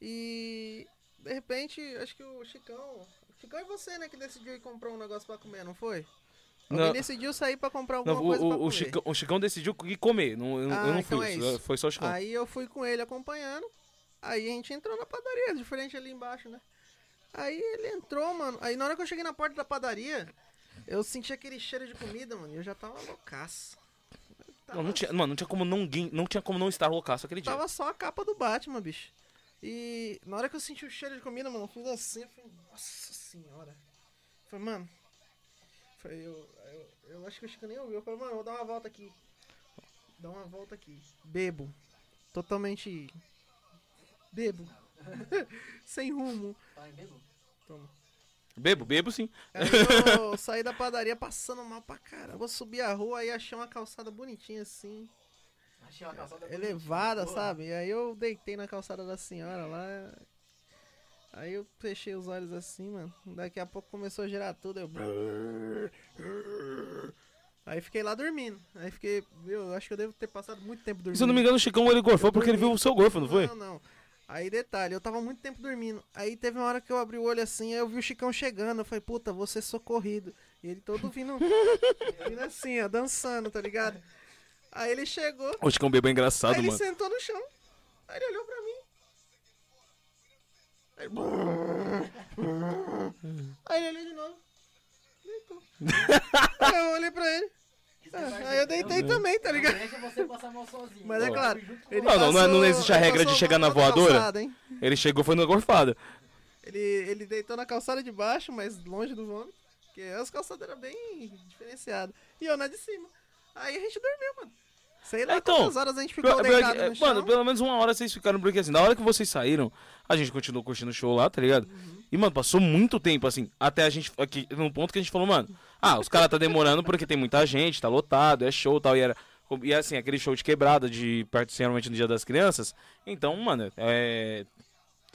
E de repente, acho que o Chicão. O Chicão é você, né? Que decidiu ir comprar um negócio pra comer, não foi? Alguém Não. decidiu sair pra comprar Não, alguma coisa pra o, o, comer. o, Chicão, o Chicão decidiu ir comer. Não, eu, Ah, eu não então fui. é. Foi só o Chicão. Aí eu fui com ele acompanhando. Aí a gente entrou na padaria, de frente ali embaixo, né? Aí ele entrou, mano. Aí na hora que eu cheguei na porta da padaria, eu senti aquele cheiro de comida, mano. E eu já tava loucaço. Não, não tinha, mano, não tinha como não, não tinha como não estar loucaço aquele dia. Tava só a capa do Batman, bicho. E na hora que eu senti o cheiro de comida, mano, eu fiz assim, eu falei, nossa senhora. Eu Falei, mano. Falei, eu, eu, eu acho que o Chico nem ouviu. Eu falei, mano, eu vou dar uma volta aqui. Dá uma volta aqui. Bebo. Totalmente. Bebo. Sem rumo. Vai, bebo. Toma. Bebo, bebo sim. Aí eu saí da padaria passando mal pra caramba. Eu subi a rua aí achei uma calçada bonitinha assim. Achei uma calçada elevada, bonita. sabe? E aí eu deitei na calçada da senhora lá. Aí eu fechei os olhos assim, mano. Daqui a pouco começou a girar tudo. Eu. Aí fiquei lá dormindo. Aí fiquei. Eu acho que eu devo ter passado muito tempo dormindo. Se eu não me engano, o Chicão ele gorfou porque ele viu o seu gorfo, não foi? Não, não. Aí detalhe, eu tava muito tempo dormindo. Aí teve uma hora que eu abri o olho assim, aí eu vi o Chicão chegando. Eu falei, puta, vou ser socorrido. E ele todo vindo, vindo assim, ó, dançando, tá ligado? Aí ele chegou, O Chicão bebo é engraçado, aí ele mano. sentou no chão. Aí ele olhou pra mim. Aí, aí ele olhou de novo. Deitou. aí eu olhei pra ele. Que vai Aí eu deitei não- também, tá ligado? Não deixa você passar mal sozinho. Mas é claro, ele Não, não, não é- não existe a ele regra de passou chegar na voadora? calçada, hein? Ele chegou foi numa gorfada. Ele, ele deitou na calçada de baixo, mas longe do vômito. Porque as calçadas eram bem diferenciadas. E eu na de cima. Aí a gente dormiu, mano. Sei lá Então, quantas horas a gente ficou deitado que- no chão. Mano, pelo menos uma hora vocês ficaram, porque assim, na hora que vocês saíram, a gente continuou curtindo o show lá, tá ligado? Uhum. E, mano, passou muito tempo, assim, até a gente, aqui, num ponto que a gente falou, mano, ah, os caras tá demorando porque tem muita gente, tá lotado, é show e tal, e era, e assim, aquele show de quebrada, de perto, geralmente no Dia das Crianças, então, mano, é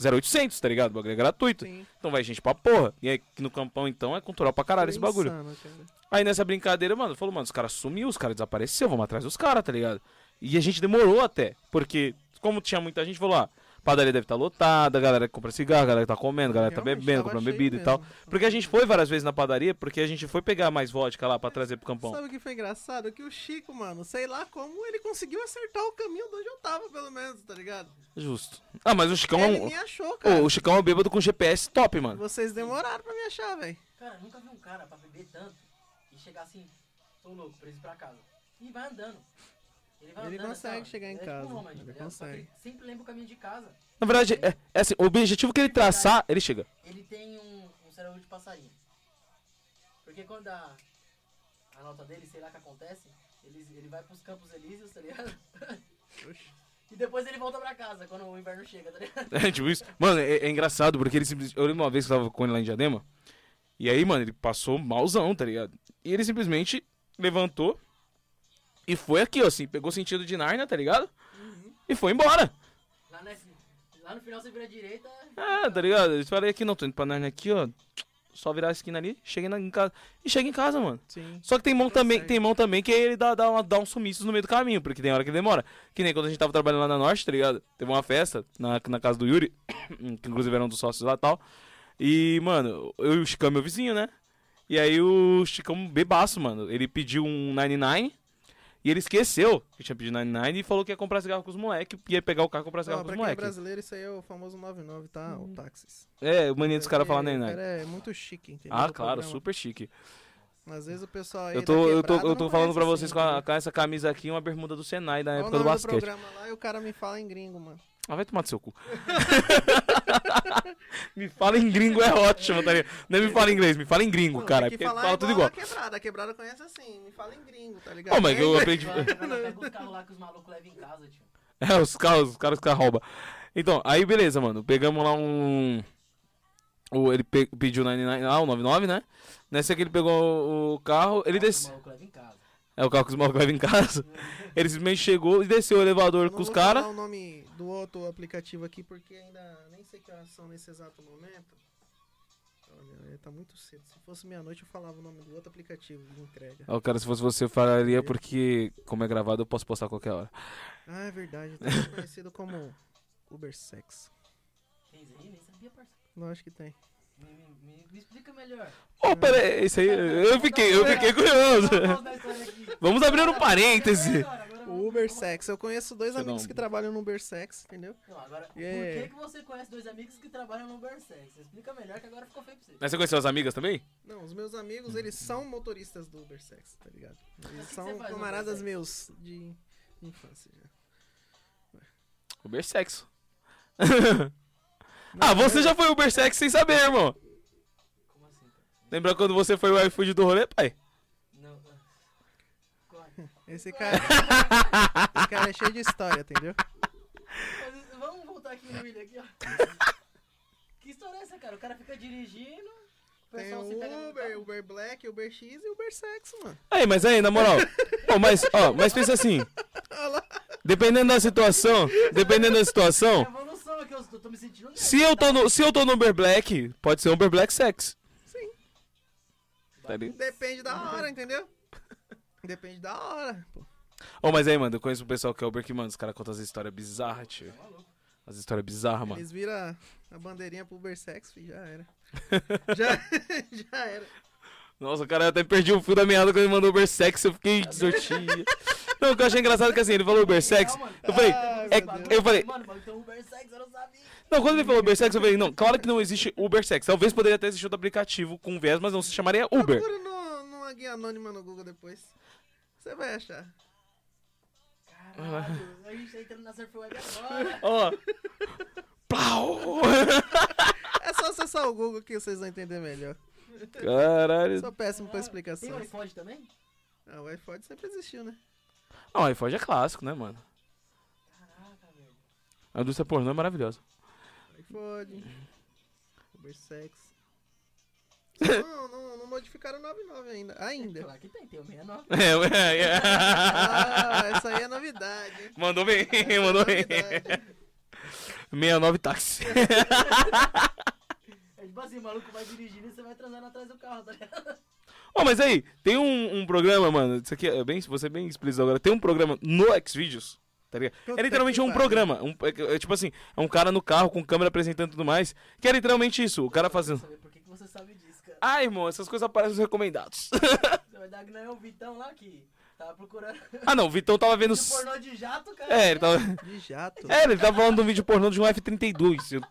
0800, tá ligado? O bagulho é gratuito. Sim. Então vai gente pra porra. E aí, aqui no campão, então, é cultural pra caralho esse Foi bagulho. insano, cara. Aí nessa brincadeira, mano, falou, mano, os caras sumiu, os caras desapareceram, vamos atrás dos caras, tá ligado? E a gente demorou até, porque como tinha muita gente, falou, ah, padaria deve estar lotada, a galera que compra cigarro, a galera que tá comendo, a galera que tá bebendo, comprando bebida e tal. mesmo. Porque a gente foi várias vezes na padaria, porque a gente foi pegar mais vodka lá pra trazer pro campão. Sabe o que foi engraçado? Que o Chico, mano, sei lá como ele conseguiu acertar o caminho de onde eu tava, pelo menos, tá ligado? Justo. Ah, mas o Chicão é ele um... me achou, Ô, cara. o Chicão é um bêbado com GPS top, mano. Vocês demoraram pra me achar, velho. Cara, nunca vi um cara pra beber tanto e chegar assim, tô louco, preso pra casa. E vai andando. Ele Ele andando. consegue assim, chegar em é tipo casa, um ele consegue. ele sempre lembra o caminho de casa. Na verdade, é, é assim, o objetivo que ele traçar, ele chega. Ele tem um, um cérebro de passarinho. Porque quando a, a nota dele, sei lá o que acontece, ele, ele vai pros Campos Elíseos, tá ligado? e depois ele volta pra casa quando o inverno chega, tá ligado? É, tipo isso. Mano, é, é engraçado, porque ele simplesmente. Eu lembro uma vez que eu tava com ele lá em Diadema. E aí, mano, ele passou malzão, tá ligado? E ele simplesmente levantou e foi aqui, ó, assim, pegou sentido de Narnia, tá ligado? E foi embora. Lá, nesse, lá no final você vira à direita. Ah, tá ligado? Eu falei aqui, não, tô indo pra Narnia aqui, ó. Só virar a esquina ali, cheguei na, em casa. E chega em casa, mano. Sim. Só que tem mão também, tem mão também que ele dá, dá, uma, dá uns sumiços no meio do caminho, porque tem hora que demora. Que nem quando a gente tava trabalhando lá na Norte, tá ligado? Teve uma festa na, na casa do Yuri, que inclusive era um dos sócios lá e tal. E, mano, eu e o Chicão, meu vizinho, né? E aí o Chicão bebaço, mano. Ele pediu um 99 e ele esqueceu que tinha pedido 99 e falou que ia comprar cigarro com os moleques. Ia pegar o carro e comprar cigarro Ó, com pra os quem é moleques. brasileiro, isso aí é o famoso 99, tá? O táxis. É, o mania dos caras falar Porque o 99. cara é muito chique, entendeu? Ah, claro, super chique. Às vezes o pessoal aí Eu tô, eu tô, eu tô não falando pra vocês assim, com, a- entendeu? com essa camisa aqui e uma bermuda do Senai da Olha época do basquete. programa lá e o cara me fala em gringo, mano. Ah, vai tomar do seu cu. me fala em gringo é ótimo, tá ligado? Nem me fala em inglês, me fala em gringo, Não, cara. que Porque fala tudo igual. A quebrada, a quebrada conhece assim, me fala em gringo, tá ligado? Mas É eu aprendi. Pega os carros lá que os malucos levam em casa, tio. É, os carros, os caras que roubam. Então, aí beleza, mano. Pegamos lá um. O, ele pe- pediu 99, ah, o 99, né? Nessa que ele pegou o carro, ele desceu. É o carro que os malucos levam em casa. Ele simplesmente chegou e desceu o elevador não com os vou caras. falar o nome do outro aplicativo aqui porque ainda nem sei que horas são nesse exato momento. Olha, tá muito cedo. Se fosse meia-noite eu falava o nome do outro aplicativo de entrega. Ó, cara, se fosse você, eu falaria porque, como é gravado, eu posso postar a qualquer hora. Ah, é verdade. Também conhecido como Ubersex. Tem isso aí? Nem sabia, parceiro. Lógico que tem. Me, me, me, explica melhor. Ô, pera aí, isso aí, eu fiquei, eu fiquei curioso. Vamos abrir um parêntese. Vamos- Ubersex. Eu conheço dois Você amigos não- que trabalham no Ubersex, entendeu? Não, agora, Yeah. por que, que você conhece dois amigos que trabalham no Ubersex? Explica melhor que agora ficou feio pra você. Mas você conheceu as amigas também? Não, os meus amigos, eles são motoristas do Ubersex, tá ligado? Eles são camaradas meus de infância já. Ubersexo. ah, você já foi Ubersex sem saber, irmão. Como assim, cara? Lembra quando você foi o iFood do rolê, pai? Não. Esse cara, esse cara é cheio de história, entendeu? Mas, vamos voltar aqui no William aqui, ó. Que história é essa, cara? O cara fica dirigindo, o Tem pessoal se pega o Uber, carro. Uber Black, Uber X e Uber Sex, mano. Aí, mas aí, na moral. Mas, ó, mas pensa assim. Dependendo da situação, dependendo da situação, Evolução aqui, eu tô, tô me sentindo... se eu tô no, se eu tô no Uber Black, pode ser um Uber Black Sex. Sim. Tá? Depende da hora, entendeu? Depende da hora. Ô, mas aí, mano, eu conheço um pessoal que é Uber que, mano, os caras contam as histórias bizarras, tio. Tá. As histórias bizarras, mano. Eles viram a bandeirinha pro Uber Sex, filho, já era. já, já era. Nossa, o cara até perdi o fio da meada quando ele mandou Uber Sex, eu fiquei desortinho. Não, o que eu achei engraçado é que assim, ele falou Uber Sex, Não, mano. eu falei, é- eu falei, Mano, um Ubersex, eu não sabia. não, quando ele falou Uber Sex, eu falei, não, claro que não existe Uber Sex. Talvez poderia ter existido aplicativo com viés, mas não se chamaria Uber. Procura no, numa guia anônima no Google depois. Você vai achar. Caralho, a gente tá entrando na Surf Web agora. Ó. Plau! É só acessar o Google que vocês vão entender melhor. Caralho. Sou péssimo pra Tem o iPod também? Ah, o iPhone sempre existiu, né? Não, iPhone é clássico, né, mano? Caraca, velho. A indústria pornô é maravilhosa. iPhone. Ubersex. Não, não, não modificaram o 99 ainda. Ainda. Claro que tem, tem o 69. É, é, é. Ah, essa aí é novidade, hein? Mandou bem, Essa mandou é bem. novidade. 69 táxi. É tipo assim, o maluco vai dirigindo e você vai transando atrás do carro, tá ligado? Ó, mas aí, tem um, um programa, mano. Isso aqui é bem, vou ser bem explícito agora. Tem um programa no Xvideos, tá ligado? Puta É literalmente um programa. Um, é, é tipo assim, é um cara no carro com câmera apresentando e tudo mais. Que é literalmente isso. O cara fazendo. Por que, que você sabe disso, cara. Ah, irmão, essas coisas aparecem nos recomendados. Você dar que não é o Vitão lá que tava procurando ah, não, o Vitão tava vendo. vídeo pornô de jato, cara. É, ele tava. De jato. É, ele tava falando de um vídeo pornô de um F32. Eu-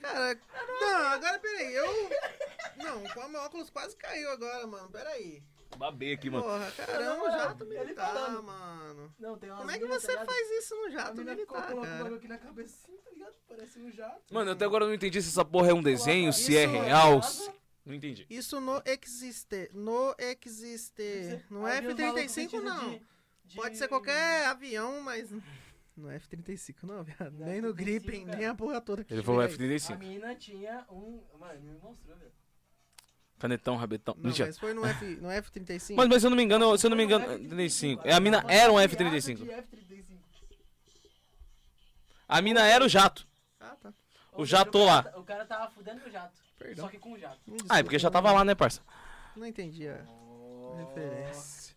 Cara, não, agora peraí, eu. Não, o meu óculos quase caiu agora, mano. Peraí. Babei aqui, mano. Porra, caramba, Não, jato ele militar, falando. mano. Não, tem Como é que você tá ligado? faz isso no A jato ficou militar, colocando o bagulho cara? aqui na cabecinha, tá ligado? Parece um jato. Mano, até agora eu não entendi se essa porra é um desenho, Coloca se é isso, real. tá se- ligado? Não entendi. Isso no existe. No existe. No Aí os malucos F-35 vestidos não. de- de- Pode ser qualquer avião, mas. No F-35 não, viado. Nem no F-35, Gripen, cara. nem a porra toda. que Ele falou chega aí. A F35. mina tinha um. Mano, ele me mostrou, velho. Canetão, rabetão. Não, Mentira. mas foi no, F, no F-35. Mas, mas se eu não me engano, se eu não me engano, F-35, 35. cara. É, a mina era um criado F35. de F-35. A mina era o jato. Ah, tá. O jato lá. O cara tava fudendo com o jato. Perdão. Só que com o jato. Ah, é porque já tava lá, né, parça? Não entendi a Oh. referência.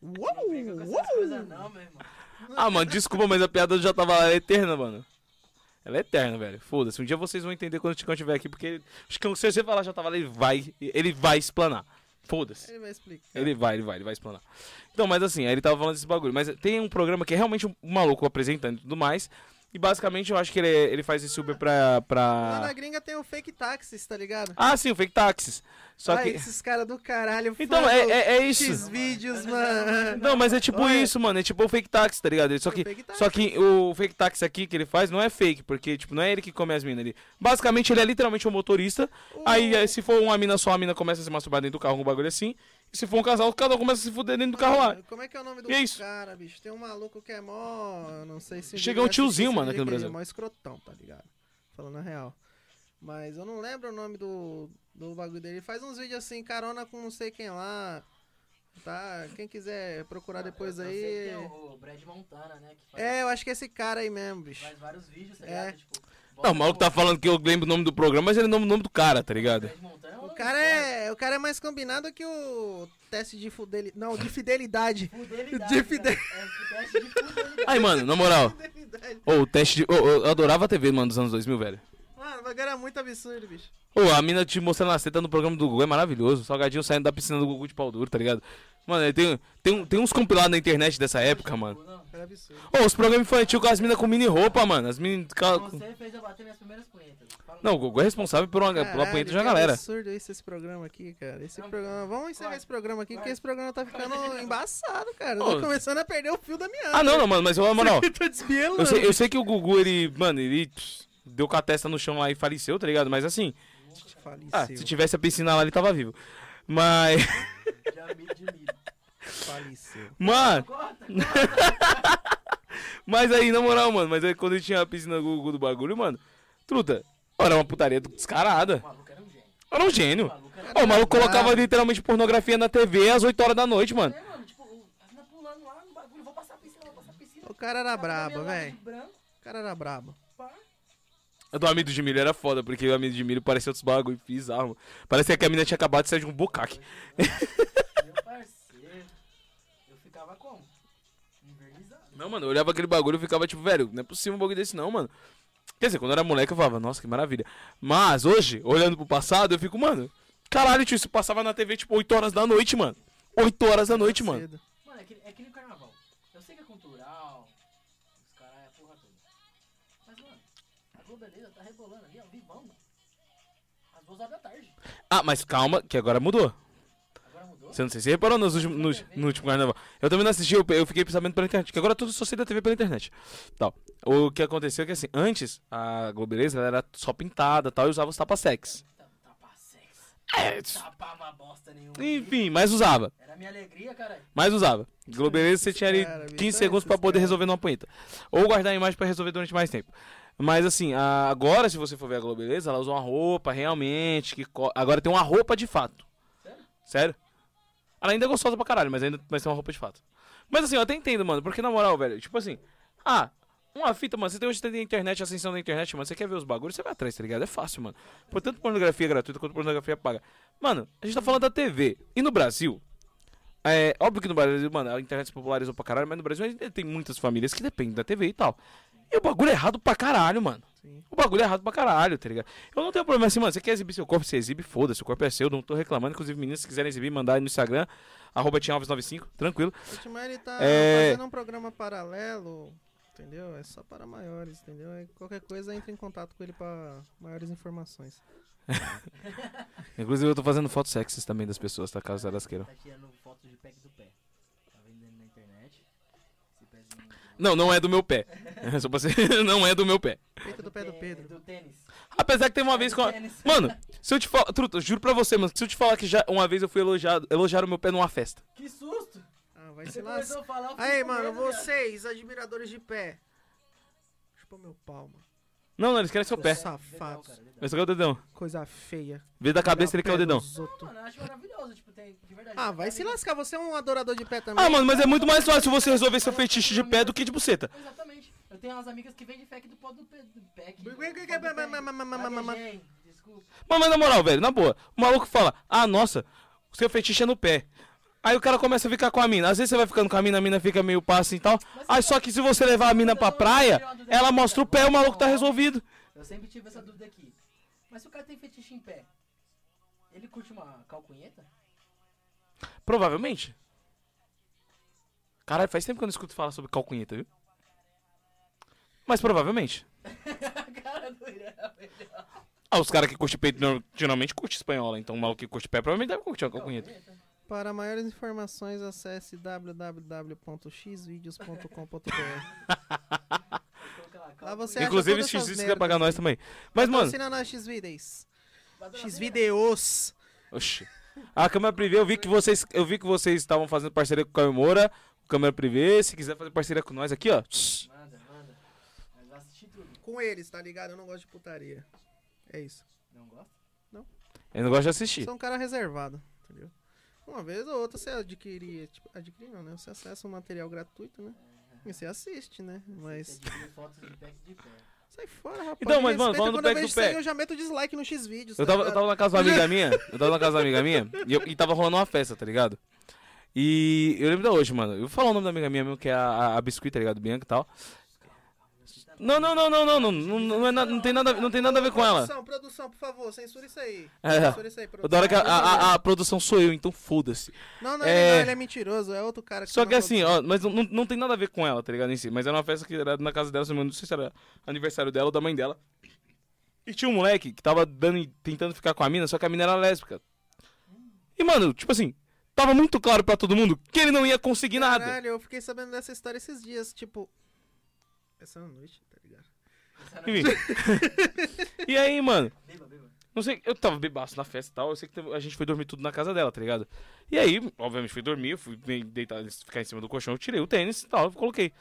Uou! Uou! coisas não, meu irmão. Ah, mano, desculpa, mas a piada já tava eterna, mano. Ela é eterna, velho. Foda-se. Um dia vocês vão entender quando o Ticão estiver aqui, porque acho que se você falar já tava lá, ele vai, ele vai explanar. Foda-se. Ele vai explicar. Ele vai, ele vai, ele vai explanar. Então, mas assim, aí ele tava falando desse bagulho. Mas tem um programa que é realmente um maluco apresentando e tudo mais. E basicamente eu acho que ele, ele faz esse Uber pra. Lá pra... na gringa tem o fake táxis, tá ligado? Ah, sim, o fake táxis. Só Ai, que. esses caras do caralho Então, é, é, é isso. X vídeos, mano. Não, mas é tipo Olha. isso, mano. É tipo o fake táxi, tá ligado? Só que, só que o fake táxi aqui que ele faz não é fake, porque, tipo, não é ele que come as minas ali. Basicamente, ele é literalmente um motorista. Aí, se for uma mina só, a mina começa a se masturbar dentro do carro, um bagulho assim. E se for um casal, cada um começa a se fuder dentro do carro lá. Como é que é o nome do E é isso. cara, bicho? Tem um maluco que é mó. eu Não sei se. Chega um vai assistir tiozinho, mano, aqui no ele Brasil. É mó escrotão, tá ligado? Falando a real. Mas eu não lembro o nome do, do bagulho dele. Ele faz uns vídeos assim, carona com não sei quem lá. Tá? Quem quiser procurar depois Eu- eu sei que aí. tem o, o Brad Montana, né? Que faz, É, eu acho que é esse cara aí mesmo, bicho. faz vários vídeos, tá É. ligado? Tipo, Não, o maluco tá falando que eu lembro o nome do programa, mas ele não lembra o nome do cara, tá ligado? O cara é, o cara é mais combinado que o teste de fidelidade. Não, de fidelidade. Fidelidade, De cara. fidel- É o teste de fidelidade. Aí, mano, na moral. Fidelidade. Ô, o teste de. ô, eu adorava a TV, mano, dos anos 2000, velho. Mano, o bagulho era muito absurdo, bicho. Ô, a mina te mostrando a seta no programa do Gugu é maravilhoso. Salgadinho saindo da piscina do Gugu de pau duro, tá ligado? Mano, tem, tem, tem uns compilados na internet dessa época, mano. Não, Era absurdo. Ô, os programas infantil com as minas com mini roupa, mano. As minas. Você fez eu bater minhas primeiras punhetas. Não, o Gugu é responsável por uma, pela punheta de uma galera. absurdo isso, esse programa aqui, cara. Esse programa. Vamos encerrar esse programa aqui, porque esse programa tá ficando embaçado, cara. Eu tô começando a perder o fio da minha Ah, não, não, mano, mas. Eu tô desviando. Eu sei, eu sei que o Gugu, ele. Mano, ele deu com a testa no chão lá e faleceu, tá ligado? Mas assim. Ah, se tivesse a piscina lá, ele tava vivo. Mas. Faleceu. Mano. Corta, Mas aí, na moral, mano, mas aí quando ele tinha a piscina do bagulho, mano. Truta. Era uma putaria descarada. O maluco era um gênio. Era um O gênio. maluco era Ó, o maluco brabo. colocava literalmente pornografia na TV às 8 horas da noite, mano. É, mano, tipo, o- as minas pulando lá no bagulho, vou passar a piscina, vou passar a piscina. O cara era brabo, velho. O cara era brabo. A do amido de milho era foda, porque o amido de milho parecia outros bagulho bizarro. Parecia que a mina tinha acabado de sair de um bucaque. Meu parceiro. Eu ficava como? Invernizado. Não, mano, eu olhava aquele bagulho e ficava tipo, velho, não é possível um bagulho desse não, mano. Quer dizer, quando eu era moleque eu falava, nossa, que maravilha. Mas hoje, olhando pro passado, eu fico, mano, caralho, tio, isso passava na TV tipo 8 horas da noite, mano. 8 horas da noite, mano. Mano, é que, é que nem o carnaval. Eu sei que é cultural, a Globeleza tá rebolando ali, ó, vivão, mano. Às duas horas da tarde. Ah, mas calma, que agora mudou. Agora mudou? Você não sei se reparou nos últimos- no, no último carnaval. Eu também não assisti, eu, eu fiquei sabendo pela internet, que agora tudo só sei da TV pela internet. Tal. O que aconteceu é que assim, antes a Globeleza ela era só pintada tal, e usava os tapa-sex. Tá- Tapa. É, Tapava bosta nenhuma. enfim, mas usava. Era minha alegria, cara. Mas usava. Globeleza você tinha ali Cara, bicho, 15 é segundos pra poder caras. resolver numa punheta. Ou guardar a imagem pra resolver durante mais tempo. Mas assim, agora se você for ver a Globeleza, ela usa uma roupa realmente. que co- Agora tem uma roupa de fato. Sério? Sério? Ela ainda é gostosa pra caralho, mas ainda vai ser uma roupa de fato. Mas assim, eu até entendo, mano, porque na moral, velho, tipo assim, ah, uma fita, mano, você tem hoje tem internet, ascensão da internet, mano, você quer ver os bagulhos, você vai atrás, tá ligado? É fácil, mano. Por tanto pornografia gratuita quanto pornografia paga. Mano, a gente tá falando da TV. E no Brasil, é óbvio que no Brasil, mano, a internet se popularizou pra caralho, mas no Brasil ainda tem muitas famílias que dependem da TV e tal. E o bagulho é errado pra caralho, mano. Sim. O bagulho é errado pra caralho, tá ligado? Eu não tenho problema assim, mano. Você quer exibir seu corpo, você exibe, foda-se. O corpo é seu, não tô reclamando. Inclusive, meninas, se quiserem exibir, mandar aí no Instagram, arroba Alves95, tranquilo. O Timar, ele tá É. fazendo um programa paralelo, entendeu? É só para maiores, entendeu? Aí qualquer coisa, entre em contato com ele para maiores informações. Inclusive, eu tô fazendo fotos sexys também das pessoas, tá? Caso elas queiram. Tá tirando foto de pack do pé. Tá vendendo na internet. Esse pezinho. Não, não é do meu pé. Só pra ser... não é do meu pé. Peito do pé do Pedro. Do tênis. Apesar que teve uma vez com. Mano, se eu te falar. Truta, juro pra você, mano, se eu te falar que já uma vez eu fui elogiado, elogiaram meu pé numa festa. Que susto! Ah, vai Você se começou lascar. a falar. Aí, mano, medo, vocês, admiradores de pé. Chupa meu pau, mano. Não, não, eles querem seu pé. Safados. Esse aqui é o dedão. Coisa feia. Vê da cabeça ele quer o dedão. outros. Mano, eu acho maravilhoso, tipo, tem. De verdade. Ah, vai se lascar. Você é um adorador de pé também. Ah, mano, mas é muito mais fácil você resolver seu fetiche de pé do que de buceta. Exatamente. Eu tenho umas amigas que vendem pack do pó do pé. Desculpa. Mas, mas na moral, velho, na boa. O maluco fala, ah, nossa, o seu fetiche é no pé. Aí o cara começa a ficar com a mina. Às vezes você vai ficando com a mina, a mina fica meio passa e tal. Aí só que se você levar a mina pra praia, ela mostra o pé, o maluco tá resolvido. Eu sempre tive essa dúvida aqui. Mas se o cara tem fetiche em pé, ele curte uma calcunheta? Provavelmente. Caralho, faz tempo que eu não escuto falar sobre calcunheta, viu? Mas provavelmente. Cara do. Ah, os caras que curtem peito geralmente curtem espanhola. Então o maluco que curte pé provavelmente deve curtir uma calcunheta. Para maiores informações, acesse www.xvideos.com.br. Lá você acha Inclusive, X essas se quiser merdas pagar nós também. Mas, mano. Patrocina nós, Xvideos. X-Videos. Oxi. A câmera privê, eu vi que vocês, eu vi que vocês estavam fazendo parceria com o Caio Moura, câmera privê, se quiser fazer parceria com nós aqui, ó. Manda, manda. Mas vai assistir tudo. Com eles, tá ligado? Eu não gosto de putaria. É isso. Não gosta? Eu não gosto de assistir. Sou um cara reservado, entendeu? Uma vez ou outra você adquirir, tipo, adquirir não, né? Você acessa um material gratuito, né? E você assiste, né? Mas fotos de pack de pé. sai fora, rapaz. Então, mas, mano, falando do pack do pé. Eu já meto dislike no Xvideos. Eu tá tava, eu tava na casa de uma amiga minha, eu tava na casa de uma amiga minha, e, eu- e tava rolando uma festa, tá ligado? E eu lembro da hoje, mano. Eu vou falar o nome da amiga minha mesmo, que é a, a, a Biscuit, tá ligado? Bianca e tal. Não, não, não, não, não, não, não, não, é não tem nada, não tem nada a ver com ela. Produção, produção, por favor, censura isso aí. É. Censura isso aí, produção. da hora que a, a, a- produção sou eu, então foda-se. Não, não, É. ele, não, ele é mentiroso, é outro cara Só tá que assim, ó, mas não, não, tem nada a ver com ela, tá ligado? Em si. Mas era uma festa que era na casa dela, não sei se era aniversário dela ou da mãe dela. E tinha um moleque que tava dando, tentando ficar com a mina, só que a mina era lésbica. E, mano, tipo assim, tava muito claro pra todo mundo que ele não ia conseguir nada. Caralho, eu fiquei sabendo dessa história esses dias, tipo. Essa noite? Enfim. e aí, mano, não sei, eu tava bebaço na festa e tal, eu sei que a gente foi dormir tudo na casa dela, tá ligado? E aí, obviamente, fui dormir, eu fui deitar, ficar em cima do colchão, eu tirei o tênis e tal, coloquei.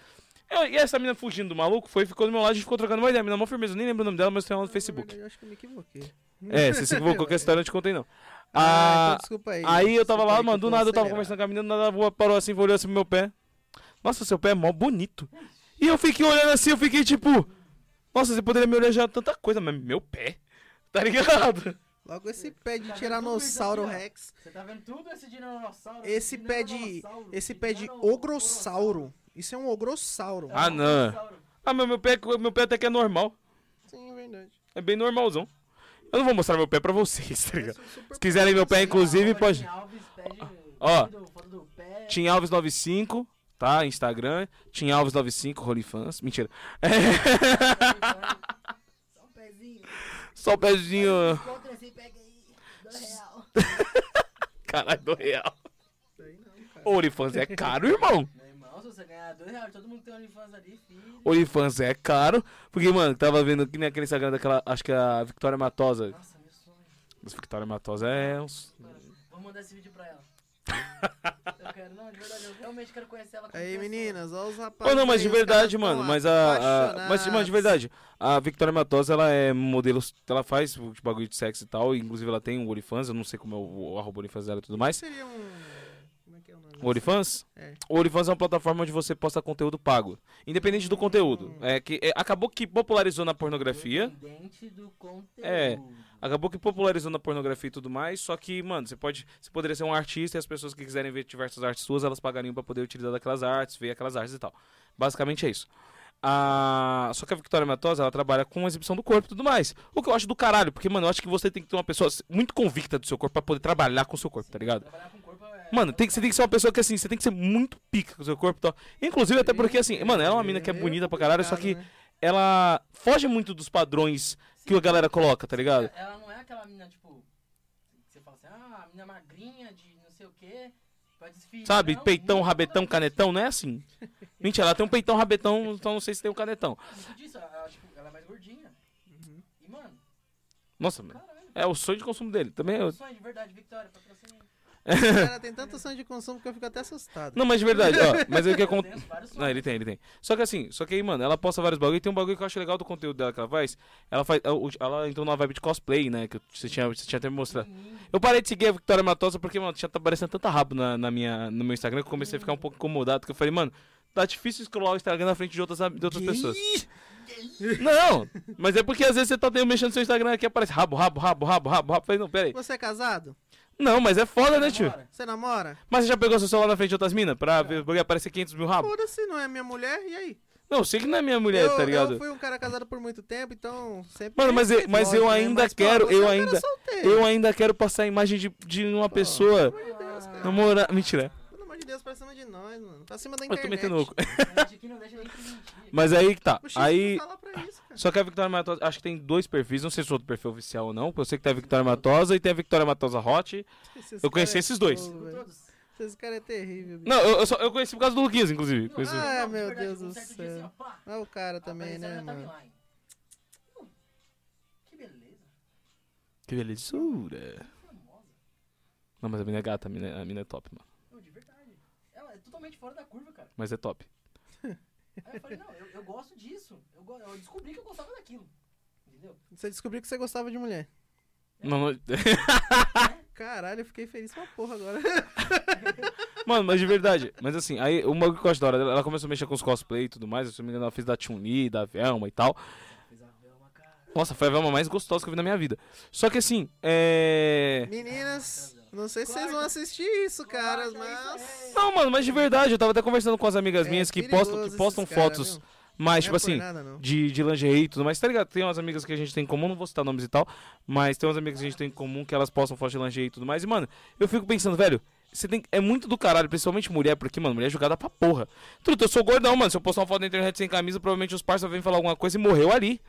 Eu- e essa mina fugindo do maluco foi, ficou do meu lado, a gente ficou trocando uma ideia. A mina mó firmeza, eu nem lembro o nome dela, mas tem ela no Facebook. eu acho que eu me equivoquei. É, você se equivocou com a história, eu não te contei não. Ah, Ah, então desculpa aí. aí eu tava lá, mano, do nada eu tava conversando com a menina, nada voa, parou assim, olhou assim pro meu pé. Nossa, seu pé é mó bonito. E eu fiquei olhando assim, eu fiquei tipo, nossa, você poderia me orejar tanta coisa, mas meu pé. Tá ligado? Logo esse pé de tá Tiranossauro isso, Rex. Você tá vendo tudo esse dinossauro? Esse, esse pé de. Esse pé de ogrossauro. Isso é um ogrossauro. Ah, não. Ah, meu, meu, pé, meu pé até que é normal. Sim, é verdade. É bem normalzão. Eu não vou mostrar meu pé pra vocês, tá é ligado? Se quiserem meu pé, inclusive, né? pode. Ó. Tim Alves 95 tá? Instagram. Tim Alves95, Rolifans. Mentira. Só um pezinho. Só o pezinho. Contra esse pega aí. Dois real. Caralho, do real. Cara. Olifans é caro, irmão. Meu irmão, se você ganhar dois reais, todo mundo tem OnlyFans ali, filho. Olifans é caro. Porque, mano, tava vendo que nem aquele Instagram daquela. Acho que é a Victoria Matosa. Nossa, meu sonho. Mas Victoria Matosa é uns. Vou mandar esse vídeo pra ela. Eu quero, não, de verdade, eu realmente quero conhecer ela Aí, pessoa. meninas, olha os rapazes. Oh, não, mas de verdade, mano. Mas a. a- mas, mas de verdade, a Victoria Matosa, ela é modelo. Ela faz bagulho de sexo e tal. e, Inclusive, ela tem um OnlyFans. Eu não sei como é o, o arroba OnlyFans dela e tudo mais. Seria um. É que é o nome? OnlyFans? É. O OnlyFans é uma plataforma onde você posta conteúdo pago. Independente do conteúdo. É que é, acabou que popularizou na pornografia. Independente do conteúdo. É. Acabou que popularizou na pornografia e tudo mais. Só que, mano, você pode. Você poderia ser um artista e as pessoas que quiserem ver diversas artes suas, elas pagariam pra poder utilizar daquelas artes, ver aquelas artes e tal. Basicamente é isso. Ah, só que a Victoria Matosa, ela trabalha com exibição do corpo e tudo mais. O que eu acho do caralho, porque, mano, eu acho que você tem que ter uma pessoa muito convicta do seu corpo pra poder trabalhar com o seu corpo, tá ligado? Trabalhar com o corpo. Mano, tem, que- você tem que ser uma pessoa que, assim, você tem que ser muito pica com o seu corpo e tal. Inclusive, até porque, assim, mano, ela é uma mina que é bonita pra caralho, só que ela foge muito dos padrões que a galera coloca, tá ligado? Ela não é aquela mina, tipo, que você fala assim, ah, a mina magrinha de não sei o quê, pra desfilar. Sabe, Não, peitão, rabetão, canetão, não é assim. Mentira, ela tem um peitão, rabetão, então não sei se tem um canetão. Muito disso, ela, tipo, ela é mais gordinha. Uhum. E, mano, Nossa, mano, é o sonho de consumo dele. Também é. Meu sonho de verdade, Victoria, patrocínio. Cara, tem tanta ação de consumo que eu fico até assustado. Não, mas de verdade, ó. Mas é o que acontece. Não, ele tem, ele tem. Só que assim, só que aí, mano, ela posta vários bagulho e tem um bagulho que eu acho legal do conteúdo dela que ela faz. Ela faz. Ela, ela entrou numa vibe de cosplay, né? Que você tinha, você tinha até me mostrado. Eu parei de seguir a Victoria Matosa porque, mano, tinha tá aparecendo tanta rabo na, na minha, no meu Instagram que eu comecei a ficar um pouco incomodado. Que eu falei, mano, tá difícil scrollar o Instagram na frente de outras, de outras pessoas. Não, mas é porque às vezes você tá mexendo no seu Instagram aqui aparece rabo, rabo, rabo, rabo, rabo, rabo. Eu falei, não, pera aí. Você é casado? Não, mas é foda, né, tio? Namora. Você namora? Mas você já pegou seu celular na frente de outras minas pra ver porque aparecer 500 mil rabos? Foda-se, não é minha mulher, e aí? Não, eu sei que não é minha mulher, eu, tá ligado? eu fui um cara casado por muito tempo, então sempre. Mano, mas eu- mas eu né? ainda Mas, pô, quero, eu é cara ainda-. Eu ainda quero passar a imagem de, de uma pessoa Deus, cara. namorar. Mentira. Deus, pra cima de nós, mano. Pra cima da Eu tô internet. metendo louco. Mentir. Mas aí que tá. Aí. isso. Só que a Victoria Matosa, acho que tem dois perfis, não sei se o outro perfil é oficial ou não, porque eu sei que tem a Victoria Matosa e tem a Victoria Matosa Hot. Esses Eu conheci é esses dois. fogo, velho. Todos. Esse cara é terrível, bicho. Não, eu, eu, só, eu conheci por causa do Luquinhas, inclusive. Não, Conheci- Ah, não, meu verdade, Deus do certo dia assim, céu. ó, Olha o cara também, apareceu né, mano? Hum, Que beleza. Que belezura. Famosa. Não, mas a mina é gata, a mina, a mina é top, mano. Não, de verdade. Ela é totalmente fora da curva, cara. Mas é top. Aí eu falei, não, eu, eu gosto disso. Eu, go- eu descobri que eu gostava daquilo. Entendeu? Você descobriu que você gostava de mulher. Não, não- Caralho, eu fiquei feliz com a porra agora. Mano, mas de verdade. Mas assim, aí o bagulho que eu acho da hora, ela começou a mexer com os cosplay e tudo mais. Se eu não me engano, ela fez da Chun-Li, da Velma e tal. Fez a Velma, cara. Nossa, foi a Velma mais gostosa que eu vi na minha vida. Só que assim, é. Meninas, não sei se vocês vão assistir isso, cara, Corta mas. Não, mano, mas de verdade, eu tava até conversando com as amigas É minhas que postam, que postam cara, fotos, viu? mas, tipo Não é por assim, nada, não. de, de lingerie e tudo mais, tá ligado? Tem umas amigas que a gente tem em comum, não vou citar nomes e tal, mas tem umas amigas que a gente tem em comum que elas postam fotos de lingerie e tudo mais. E, mano, eu fico pensando, velho, você tem. É muito do caralho, principalmente mulher, porque, mano, mulher é jogada pra porra. Truta, eu sou gordão, mano. Se eu postar uma foto na internet sem camisa, provavelmente os parceiros vêm falar alguma coisa e morreu ali.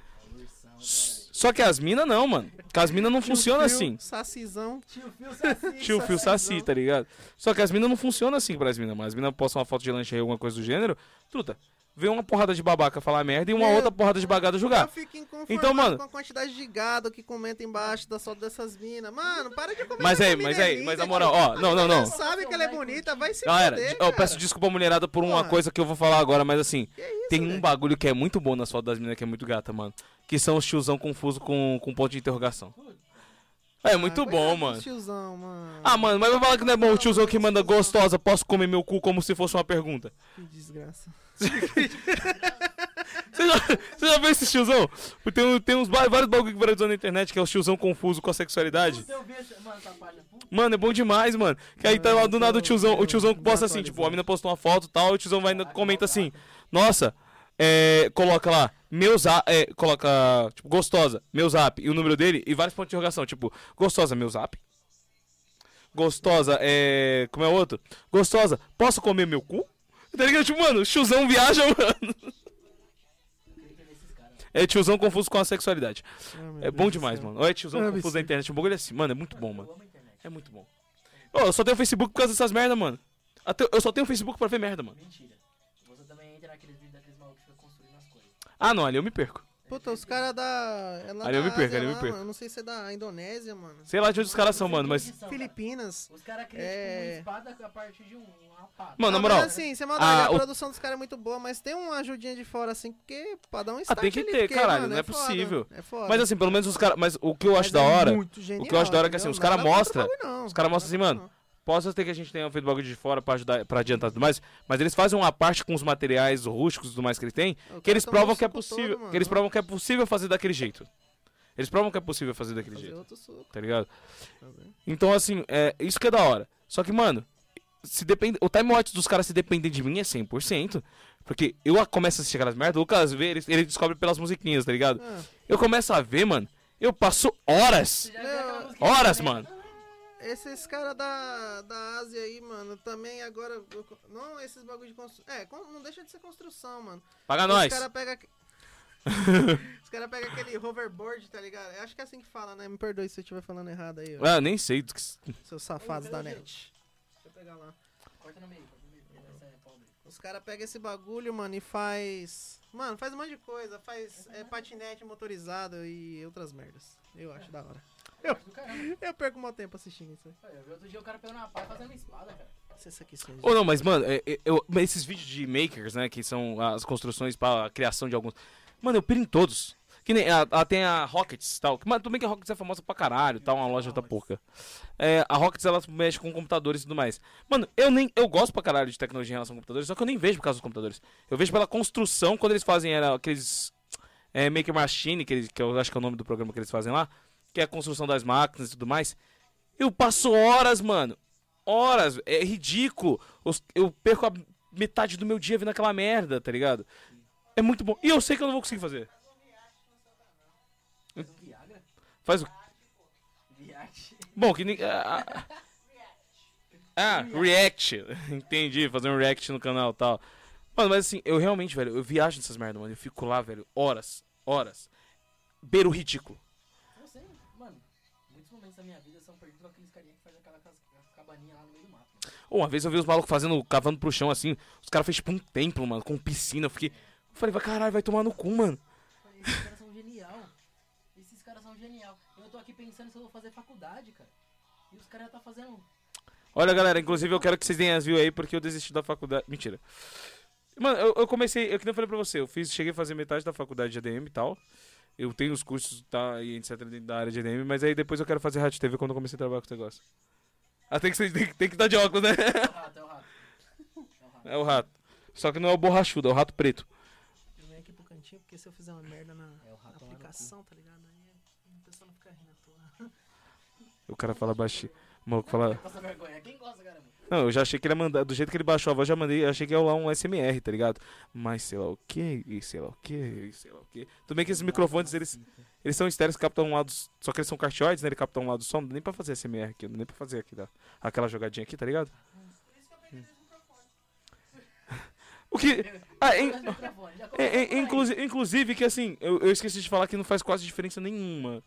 S- Só que as minas não, mano. Que as minas não Tio funcionam Phil, assim. Sacizão. Tio Fio Saci. Tio Fio Saci, tá ligado? Só que as minas não funcionam assim pras minas, mas as minas postam uma foto de lanche aí, alguma coisa do gênero. Truta, vem uma porrada de babaca falar merda e uma Meu, outra porrada de bagada Eu julgar. fico inconformado Então, mano- com a quantidade de gado que comenta embaixo da foto dessas minas. Mano, para de comentar. Mas aí, a mas é aí, linda, mas na tio. moral, ó, não, não, não. Você sabe que ela é bonita, vai se Galera, fuder, eu peço desculpa mulherada por uma Porra. coisa que eu vou falar agora, mas assim, isso, tem um bagulho que é muito bom nas fotos das meninas que é muito gata, mano. Que são os tiozão confuso com, com ponto de interrogação. É muito Ah, bom, mano. Tiozão, mano. Ah, mano, mas vai falar que não é bom o tiozão que manda gostosa, posso comer meu cu como se fosse uma pergunta. Que desgraça. Você já, você já viu esse tiozão? Tem, um- tem uns vários bagulho que viralizou na internet que é o tiozão confuso com a sexualidade. Essa- mano, é bom demais, mano. Que aí tá lá do nada o tiozão, o tiozão que posta assim, tipo, a mina postou uma foto e tal, e o tiozão vai e comenta assim, nossa, é, coloca lá, meu zap, é, coloca, tipo, gostosa, meu zap, e o número dele, e vários pontos de interrogação, tipo, gostosa, meu zap? Gostosa, é, como é o outro? Gostosa, posso comer meu cu? Tá ligado? Tipo, mano, o tiozão viaja, mano. É tiozão confuso com a sexualidade. Ah, É Deus bom do demais, céu. mano. Olha, tiozão Ah, confuso da internet. Um bagulho assim, mano, é muito bom, mano. É muito bom. Ô, eu só tenho Facebook por causa dessas merda, mano. Até, eu só tenho Facebook pra ver merda, mano. Mentira. Você também entra naqueles vídeos daqueles malucos que ficam construindo as coisas. Ah, não, ali eu me perco. Puta, os caras da. É lá Ali eu me perco, ali eu me perco. Eu não sei se é da Indonésia, mano. Sei lá de onde os caras são, mano, mas. Filipinas. Os caras criam É. tipo, uma espada a partir de um, uma pata. Mano, na Ah, moral. Mas assim, sem maldade, ah, a o- produção dos caras é muito boa, mas tem uma ajudinha de fora, assim, porque pra dar um Ah, start tem que ali, ter, porque, caralho, mano, não é foda, possível. É foda. Mas assim, pelo menos os caras. Mas o que eu acho Mas da é hora. muito genial, que eu acho da hora é que, assim, os cara Nada contra o mostra, bagulho, não. os cara mostra assim, mano, Posso ter que a gente tenha feito bagulho de fora pra ajudar, pra adiantar tudo mais, mas eles fazem uma parte com os materiais rústicos e tudo mais que eles têm, que eles provam que é possível, todo, que eles provam que é possível fazer daquele jeito. Eles provam que é possível fazer daquele Fazer jeito, outro suco, tá ligado? tá? Então, assim, é, isso que é da hora. Só que, mano, se depende, o time watch dos caras se depender de mim é 100%. Porque eu começo a assistir aquelas merdas, o Lucas vê, ele, ele descobre pelas musiquinhas, tá ligado? Ah, Eu começo a ver, mano, eu passo horas, horas, mano. Esses caras da, da Ásia aí, mano, também agora. eu- Não, esses bagulho de construção. É, não deixa de ser construção, mano. Paga Os nós. caras pegam. Os caras pegam aquele hoverboard, tá ligado? Eu acho que é assim que fala, né? Me perdoe se eu estiver falando errado aí, ó. Ah, nem sei. do que s- Seus safados Ô, da net. Deixa eu pegar lá. Corta no meio, corta no meio. é. Os caras pegam esse bagulho, mano, e faz. Mano, faz um monte de coisa. Faz é, patinete motorizado e outras merdas. Eu acho da hora. Eu. Eu perco o meu tempo assistindo isso Eu vi outro dia o cara pegando uma pá e fazendo uma espada, cara. Se esse aqui. Ou não, mas, mano, é- é- eu- esses vídeos de makers, né, que são as construções para a criação de alguns. Mano, eu piro em todos. Que nem. A, a- tem a Rockets e tal. que- Mas tudo bem que a Rockets é famosa pra caralho, tal, uma loja da porca. É, a Rockets, ela mexe com computadores e tudo mais. Mano, eu nem. Eu gosto pra caralho de tecnologia em relação a computadores, só que eu nem vejo por causa dos computadores. Eu vejo pela construção, quando eles fazem era, aqueles. É, Maker Machine, que, eles, que eu acho que é o nome do programa que eles fazem lá, que é a construção das máquinas e tudo mais. Eu passo horas, mano. Horas. É ridículo. Eu perco a metade do meu dia vendo aquela merda, tá ligado? É muito bom. E eu sei que eu não vou conseguir fazer. Faz o. Bom, que ah, ah, Ah, react. Entendi, fazer um react no canal e tal. Mano, mas assim, eu realmente, velho, eu viajo nessas merdas, mano. Eu fico lá, velho, horas, horas. Beiro ridículo. Momentos da minha vida são perdidos com aqueles carinha que fazem aquela cabaninha lá no meio do mato. Ou uma vez eu vi os malucos fazendo, cavando pro chão assim. Os caras fez tipo um templo, mano, com piscina. Eu fiquei. Eu falei, vai caralho, vai tomar no cu, mano. Falei, Esses caras são genial. Esses caras são genial. Eu tô aqui pensando se eu vou fazer faculdade, cara. E os caras já tá fazendo. Olha, galera, inclusive eu quero que vocês deem as views aí, porque eu desisti da faculdade. Mentira. Mano, eu, eu comecei, eu que nem falei pra você, eu fiz, cheguei a fazer metade da faculdade de ADM e tal. Eu tenho os cursos, tá, e etc, da área de ADM, mas aí depois eu quero fazer rádio TV quando eu comecei a trabalhar com esse negócio. Ah, tem que, ser, tem, que- tem que estar de óculos, né? É o rato, é o rato. É o rato. É o rato. Só que não é o borrachudo, é o rato preto. Eu venho aqui pro cantinho, porque se eu fizer uma merda na, É na aplicação, tá ligado? Aí a pessoa não fica rindo à toa. O cara fala baixinho. O maluco fala. Passa vergonha. Quem gosta, caramba? Não, eu já achei que ele ia mandar. Do jeito que ele baixou a voz, já mandei. Eu achei que ia rolar um SMR, tá ligado? Mas sei lá o que, e sei lá o que, e sei lá o que. Tudo bem que esses microfones, eles, eles são estéreos, captam um lado. Só que eles são cardioides, né? Ele captam um lado do som. Não dá nem pra fazer SMR aqui, não dá nem pra fazer aqui, tá? aquela jogadinha aqui, tá ligado? O que. Ah, microfone, já É, começou é, inclusive, inclusive que assim, eu, eu esqueci de falar que não faz quase diferença nenhuma.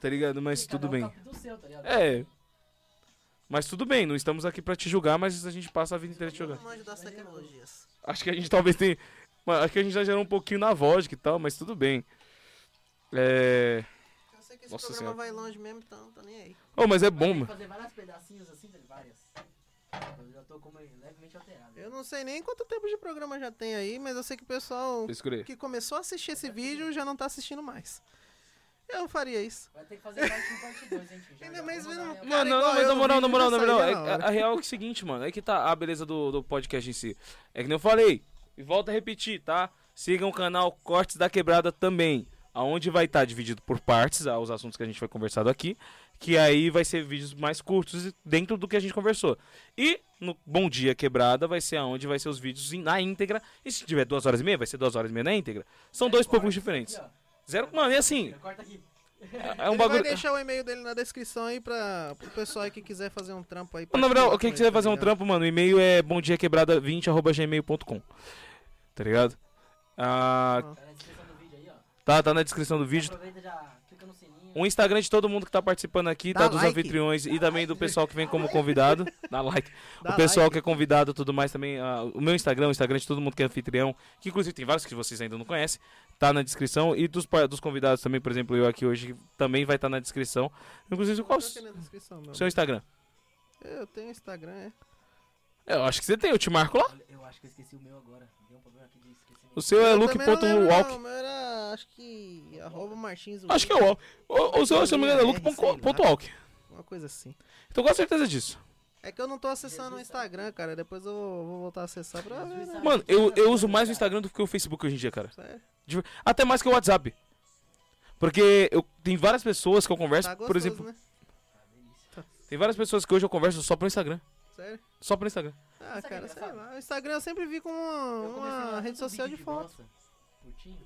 Tá ligado? Mas tudo bem. seu, tá ligado? É. Mas tudo bem, não estamos aqui pra te julgar, mas a gente passa a vida inteira te Eu julgando. manjo das tecnologias. Acho que a gente talvez tenha. Acho que a gente exagerou um pouquinho na voz e tal, mas tudo bem. É. Eu sei que esse Nossa programa Senhora. vai longe mesmo, então tô nem aí. Oh, mas é bom, mano. fazer vários pedacinhos assim, várias. Eu já tô como levemente alterado. Eu não sei nem quanto tempo de programa já tem aí, mas eu sei que o pessoal Escurei. que começou a assistir esse vídeo já não tá assistindo mais. Eu faria isso. Vai ter que fazer parte 1, parte 2, hein, Ainda já mais vendo- minha- Cara, Mano, não, mas eu na no moral, na moral, na moral. É, a, a real é que é o seguinte, mano. É que tá a beleza do, do podcast em si. É que nem eu falei. E volto a repetir, tá? Sigam o canal Cortes da Quebrada também. Aonde vai estar dividido por partes, ah, os assuntos que a gente foi conversado aqui. Que aí vai ser vídeos mais curtos dentro do que a gente conversou. E no Bom Dia Quebrada vai ser aonde vai ser os vídeos em- na íntegra. E se tiver duas horas e meia, vai ser duas horas e meia na íntegra. São dois Corta públicos aqui, diferentes. ó. Zero. Mano, e assim, Corta aqui. é um Ele bagulho. vai deixar o e-mail dele na descrição aí pra o pessoal aí que quiser fazer um trampo aí. Na verdade, particular quem quiser tá fazer um trampo, mano, o e-mail é bomdiaquebrada20.gmail.com. Tá ligado? Ah, Tá na descrição do vídeo aí, ó. tá, tá na descrição do vídeo. Aproveita já clica no sininho. O Instagram de todo mundo que tá participando aqui, Dá tá dos like. anfitriões e também do pessoal que vem como convidado. Dá like. Dá o pessoal like. que é convidado e tudo mais também. ah, o meu Instagram, o Instagram de todo mundo que é anfitrião, que inclusive tem vários que vocês ainda não conhecem, tá na descrição. E dos, dos convidados também, por exemplo, eu aqui hoje, também vai estar na descrição. Inclusive, qual o Tá meu. seu Instagram? Eu tenho Instagram, é. Eu acho que você tem, eu te marco lá. Eu acho que eu esqueci o meu agora. Deu um problema aqui de esquecimento. O seu é também não não, o meu era, acho que, arroba Martins Acho que é o O, o seu, se eu não me engano, é lá. luke.walk. Uma coisa assim. Tô com certeza disso. É que eu não tô acessando o Instagram, cara. Depois eu vou, vou voltar a acessar pra ver, né? Mano, eu, eu uso mais o Instagram do que o Facebook hoje em dia, cara. Sério. De- Até mais que o WhatsApp. Porque eu tem várias pessoas que eu converso, Tá por gostoso, exemplo, né? tem várias pessoas que hoje eu converso só pelo Instagram. Sério. Só pelo Instagram. Ah, Sabe cara, é sei lá. O Instagram eu sempre vi como Eu uma, uma rede social de vídeo foto. Curtinho.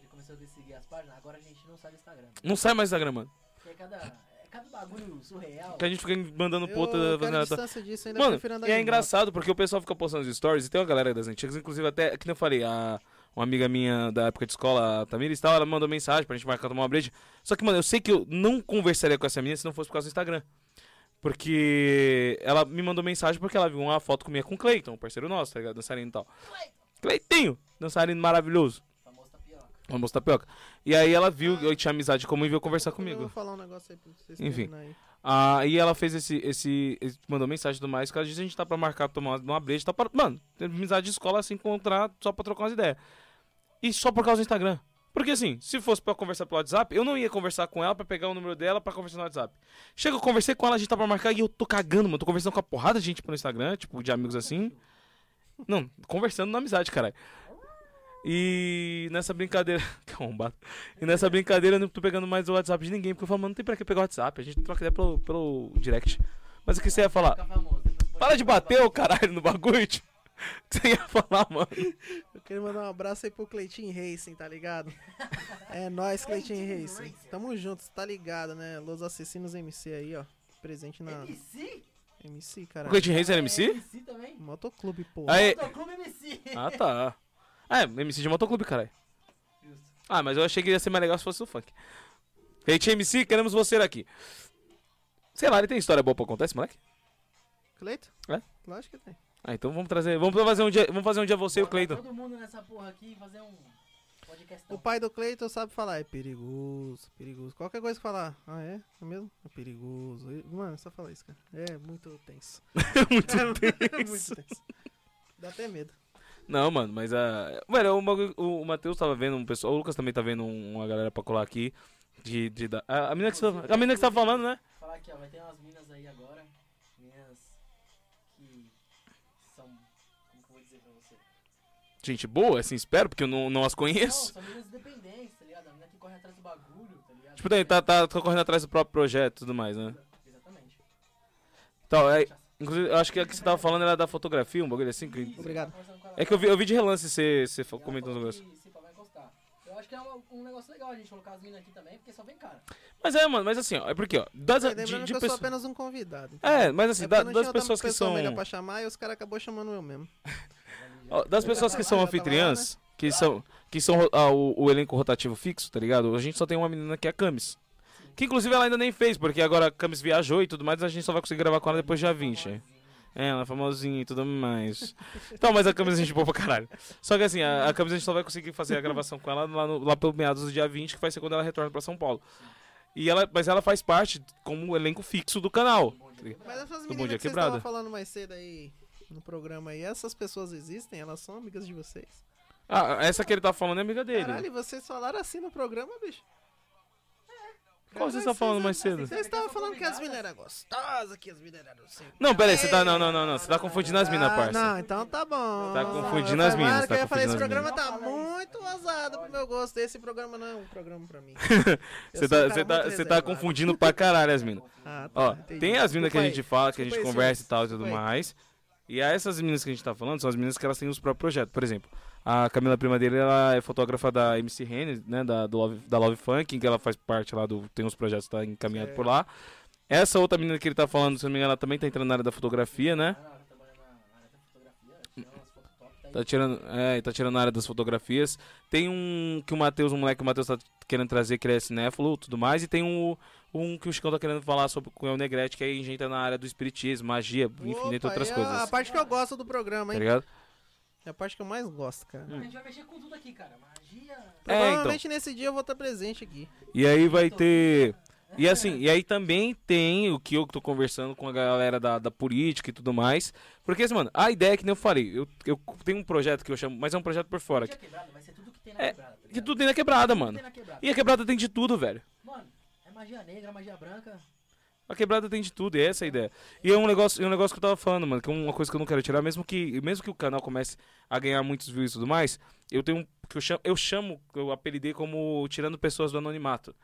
Ele começou a seguir as páginas. Agora a gente não sai do Instagram. Não sai mais Instagram, mano. Porque é cada, é cada bagulho surreal. Que a gente fica mandando Eu pro outro. quero fazendo- distância disso, ainda Mano, prefiro andar e é de engraçado porque o pessoal fica postando os stories e tem uma galera das antigas, inclusive até, que nem eu falei, a, uma amiga minha da época de escola, a Tamires e tal, ela mandou mensagem pra gente marcar tomar uma breja. Só que, mano, eu sei que eu não conversaria com essa menina se não fosse por causa do Instagram. Porque ela me mandou mensagem porque ela viu uma foto comigo com o Cleiton, um parceiro nosso, tá ligado? Dançarino e tal. Cleitinho! Dançarino maravilhoso. Famoso tapioca. Vamos tapioca. E aí ela viu, eu tinha amizade comum e veio conversar moto. Eu comigo. vou falar um negócio aí pra vocês Enfim. aí. Aí ela fez esse, esse, Mandou mensagem e tudo mais. Que ela disse a gente tá pra marcar, tomar uma, breja. Tá pra, mano, amizade de escola assim, encontrar só pra trocar umas ideias. E só por causa do Instagram. Porque assim, se fosse pra conversar pelo WhatsApp, eu não ia conversar com ela pra pegar o número dela pra conversar no WhatsApp. Chega, eu conversei com ela, a gente tá pra marcar e eu tô cagando, mano. Tô conversando com a porrada de gente pelo Instagram, tipo, de amigos assim. Não, conversando na amizade, caralho. E nessa brincadeira. que arrombado. E nessa brincadeira eu não tô pegando mais o WhatsApp de ninguém, porque eu falo, mano, não tem pra que pegar o WhatsApp, a gente troca ideia pelo, pelo direct. Mas o que você ia falar? Para de bater o caralho no bagulho, tio. O que você ia falar, mano? Eu queria mandar um abraço aí pro Cleitinho Racing, tá ligado? É nóis, Cleitinho Cleitinho Racing. Racing. Tamo juntos, tá ligado, né? Los Assassinos MC aí, ó. Presente na MC? MC, cara. O Cleiton Reis era É, MC? MC também? Motoclube, porra. Aí- Motoclube MC. Ah, tá. Ah, é, MC de motoclube, caralho. Ah, mas eu achei que ia ser mais legal se fosse o funk. Hate MC, queremos você aqui. Sei lá, ele tem história boa pra contar esse moleque? Cleito? É? Lógico que tem. Ah, então vamos trazer. Vamos fazer um dia, vamos fazer um dia você e o Cleiton. Todo mundo nessa porra aqui fazer um podcast. O pai do Cleiton sabe falar, é perigoso, perigoso. Qualquer coisa que falar, ah é? É mesmo? É perigoso. Mano, só falar isso, cara. É muito tenso. Muito É tenso. muito tenso. Dá até medo. Não, mano, mas a. Velho, o, o, o Matheus tava vendo um pessoal. O Lucas também tá vendo um- uma galera pra colar aqui. De. de da- a, a menina que você, a menina que você tá falando, né? Falar aqui, ó, vai ter umas minas aí agora. Gente boa, assim, espero, porque eu não, não as Não, conheço. são minas independentes, tá ligado? A menina que corre atrás do bagulho, tá ligado? Tipo, daí tá, tá, tá correndo atrás do próprio projeto e tudo mais, né? Exatamente. Então, é. Inclusive, eu acho que a que você tava falando era da fotografia, um bagulho assim. que- Obrigado. É que eu vi, eu vi de relance você, você comentando sobre isso. que, encostar. Eu acho que é um, um negócio legal a gente colocar as minas aqui também, porque só vem cara. Mas é, mano, mas assim, ó, é porque, ó, das, Mas de, Lembrando de que eu sou pessoas. apenas um convidado. então. É, mas assim, É da- não das pessoas que pessoa são. melhor pra chamar e os caras acabou chamando eu mesmo. das pessoas que são anfitriãs, que são, que são ah, o, o elenco rotativo fixo, tá ligado? A gente só tem uma menina que é a Camis. Que inclusive ela ainda nem fez, porque agora a Camis viajou e tudo mais, a gente só vai conseguir gravar com ela depois do dia 20. É, ela é famosinha e tudo mais. Então, mas a Camis a gente boa pra caralho. Só que assim, a, a Camis a gente só vai conseguir fazer a gravação com ela lá, no, lá pelo meados do dia 20, que vai ser quando ela retorna pra São Paulo. E ela, mas ela faz parte como elenco fixo do canal. Mas essas meninas que estavam falando mais cedo aí no programa aí, essas pessoas existem? Elas são amigas de vocês? Ah, essa que ele tá falando é amiga dele. Caralho, vocês falaram assim no programa, bicho? Qual você tá falando mais cedo? Vocês estavam falando que as minas eram gostosas, que as minas eram. Não, pera aí, você tá. Não, não, não, não. Você tá confundindo as minas, Ah, parça. não, então tá bom. Tá confundindo as minas, tá eu falar, esse programa tá muito ousado pro meu gosto. Esse programa não é um programa pra mim. Você tá, você tá, muito você tá confundindo pra caralho as minas. Ah, tá, Ó, tem as minas que a gente fala, que a gente conversa e tal e tudo mais. E aí essas meninas que a gente tá falando são as meninas que elas têm os próprios projetos. Por exemplo, a Camila Prima dele, ela é fotógrafa da MC Renner, né? Da, do Love, da Love Funk, que ela faz parte lá do. Tem uns projetos que tá encaminhado por lá. Essa outra menina que ele tá falando, se não me engano, ela também tá entrando na área da fotografia, né? Ela trabalha na na área da fotografia, tirando umas fotos top, tá tirando, é, tá tirando na área das fotografias. Tem um que o Matheus, um moleque que o Matheus tá querendo trazer, que ele é cinéfilo e tudo mais. E tem um, um que o Chicão tá querendo falar sobre com o Negrete, que aí a gente entra na área do espiritismo, magia, enfim, Opa, dentre outras é coisas. A parte que eu gosto do programa, Tá hein? ligado? É a parte que eu mais gosto, cara. A gente vai mexer com tudo aqui, cara. Magia. É, Provavelmente nesse dia eu vou estar presente aqui. E aí vai ter. E assim, e aí também tem o que eu tô conversando com a galera da, da política e tudo mais. Porque, assim, mano, a ideia é que nem eu falei, eu, eu tenho um projeto que eu chamo, mas é um projeto por fora. Que, quebrada, vai ser tudo que tem na É, quebrada. tá que tudo tem na quebrada, mano. tem na quebrada. E a quebrada tem de tudo, velho. Magia negra, magia branca. A quebrada tem de tudo, e essa é a ideia. E é um negócio, é um negócio que eu tava falando, mano, que é uma coisa que eu não quero tirar, mesmo que, mesmo que o canal comece a ganhar muitos views e tudo mais, eu tenho um, que eu chamo, eu chamo, eu apelidei como tirando pessoas do anonimato.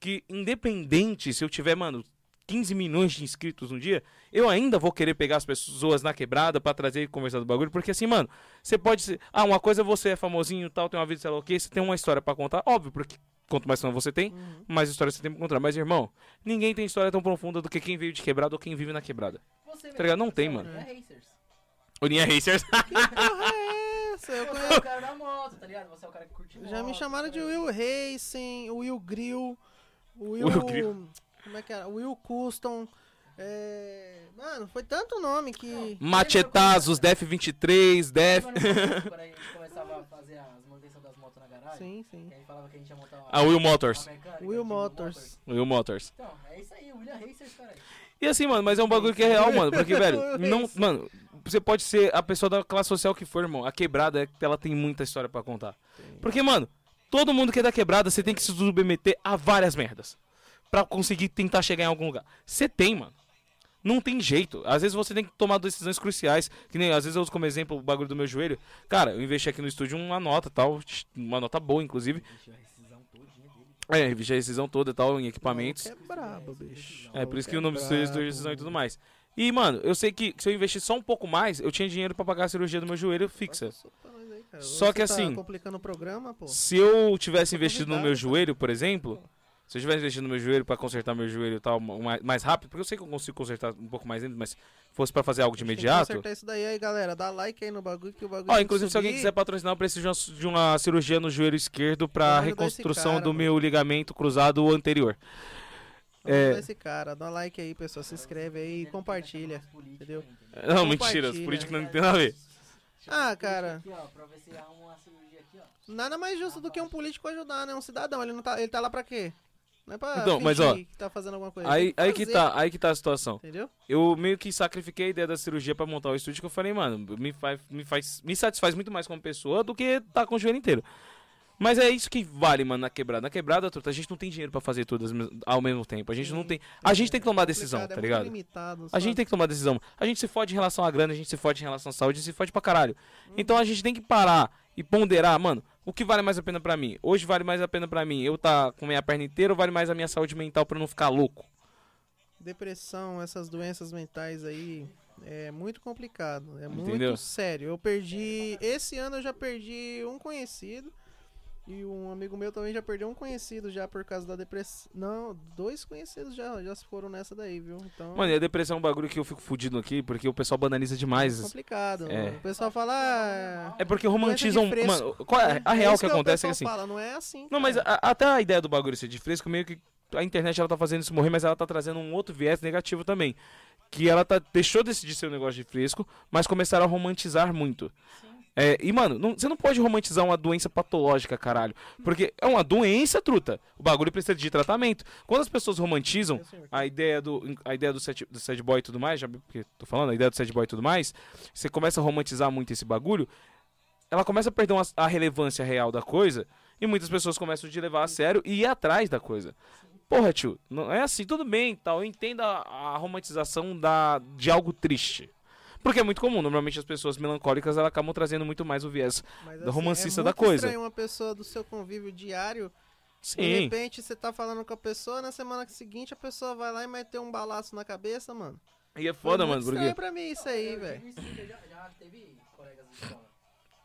Que independente se eu tiver, mano, 15 milhões de inscritos no dia, eu ainda vou querer pegar as pessoas na quebrada pra trazer e conversar do bagulho, porque assim, mano, você pode ser, ah, uma coisa é você é famosinho e tal, tem uma vida, sei lá o quê, você tem uma história pra contar, óbvio, porque quanto mais fama você tem, Uhum. mais história você tem pra contar. Mas, irmão, ninguém tem história tão profunda do que quem veio de quebrada ou quem vive na quebrada. Você Tá ligado? Não você tem, é o mano. Linha Racers. Uninha Racers. Porra, é essa? Eu Você conheço. é o cara da moto, tá ligado? Você é o cara que curte moto. Já me chamaram de tá Will ligado? Racing, Will Grill, Will. Will Grill. Como é que era? Will Custom. É... Mano, foi tanto nome que. Machetazos, Def 23, Def. Quando a gente começava a fazer as manutenções das motos na garagem? Sim, sim. Que a gente falava que a gente ia montar uma, A Will Motors. mecânica, Will de Motors. Will Motors. Então, é isso aí, William Racers, cara. E assim, mano, mas é um bagulho que é real, mano. Porque, velho, não. Mano, você pode ser a pessoa da classe social que for, irmão. A quebrada, ela tem muita história pra contar. Porque, mano, todo mundo que é da quebrada, você tem que se submeter a várias merdas. Pra conseguir tentar chegar em algum lugar. Você tem, mano. Não tem jeito. Às vezes você tem que tomar decisões cruciais. Que nem, às vezes eu uso como exemplo o bagulho do meu joelho. Cara, eu investi aqui no estúdio uma nota tal. Uma nota boa, inclusive. Rescisão. É, investi a rescisão toda e tal em equipamentos. É brabo, bicho. É, por isso que é o nome do estúdio é estúdio de decisão e tudo mais. E, mano, eu sei que se eu investir só um pouco mais, eu tinha dinheiro pra pagar a cirurgia do meu joelho fixa. Só que tá assim- complicando o programa, pô. Se eu tivesse investido no meu joelho, por exemplo, Se eu estiver investindo no meu joelho pra consertar meu joelho e tal, mais, mais rápido, porque eu sei que eu consigo consertar um pouco mais lento, mas se fosse pra fazer algo de Tem que imediato. consertar isso daí aí, galera. Dá like aí no bagulho que o bagulho. Ó, inclusive, se alguém subir. quiser patrocinar, eu preciso de uma, de uma cirurgia no joelho esquerdo esse reconstrução cara, do mano. meu ligamento cruzado anterior. É- esse cara. Dá like aí, pessoal. Se inscreve aí e compartilha. Entendeu? Não, mentira, os Compartilha. políticos não tem nada a ver. Ah, cara. Aqui, ó, pra ver se arruma uma cirurgia aqui, ó. Nada mais justo do que um político ajudar, né? Um cidadão. Ele, não tá, ele tá lá pra quê? Não é pra Então, mas, ó, que tá fazendo alguma coisa. Aí, aí que tá, aí que tá a situação. Entendeu? Eu meio que sacrifiquei a ideia da cirurgia pra montar o estúdio, que eu falei, mano, me faz, me faz, me satisfaz muito mais como pessoa do que tá com o joelho inteiro. Mas é isso que vale, mano, na quebrada. Na quebrada, truta, a gente não tem dinheiro pra fazer tudo ao mesmo tempo. A gente não Sim. tem. A gente tem que tomar decisão, Complicado, tá é muito ligado? limitado, A gente tem que tomar decisão. A gente se fode em relação à grana, a gente se fode em relação à saúde, a gente se fode pra caralho. Então a gente tem que parar e ponderar, mano, o que vale mais a pena pra mim? Hoje vale mais a pena pra mim eu tá com minha perna inteira ou vale mais a minha saúde mental pra eu não ficar louco? Depressão, essas doenças mentais aí, é muito complicado. É Entendeu? muito sério. Eu perdi. Esse ano eu já perdi um conhecido. E um amigo meu também já perdeu um conhecido já por causa da depressão. Não, dois conhecidos já, já se foram nessa daí, viu? Então. Mano, e a depressão é um bagulho que eu fico fudido aqui, porque o pessoal banaliza demais. complicado. É. O pessoal fala. Ah, É porque romantizam. Mano, qual é, a é real isso que o acontece é que assim. Fala, não é assim. Não, mas cara. a- até a ideia do bagulho ser de fresco, meio que a internet ela tá fazendo isso morrer, mas ela tá trazendo um outro viés negativo também. Que ela tá, deixou de de ser um negócio de fresco, mas começaram a romantizar muito. É, e, mano, não- você não pode romantizar uma doença patológica, caralho. Porque é uma doença, truta. O bagulho precisa de tratamento. Quando as pessoas romantizam a ideia do, a ideia do, sad, do sad boy e tudo mais, já porque tô falando, a ideia do sad boy e tudo mais, você começa a romantizar muito esse bagulho, ela começa a perder uma- a relevância real da coisa, e muitas pessoas começam a te levar a sério e ir atrás da coisa. Porra, tio, não é assim, tudo bem, tal, eu entendo a, a romantização da, de algo triste. Porque é muito comum, normalmente as pessoas melancólicas elas acabam trazendo muito mais o viés. Mas, do romancista é da coisa. estranho uma pessoa do seu convívio diário De Sim. repente você tá falando com a pessoa, na semana seguinte a pessoa vai lá e mete um balaço na cabeça, mano. E é foda, mano, porque. estranho pra mim isso aí, velho. isso, já, já teve colegas de escola.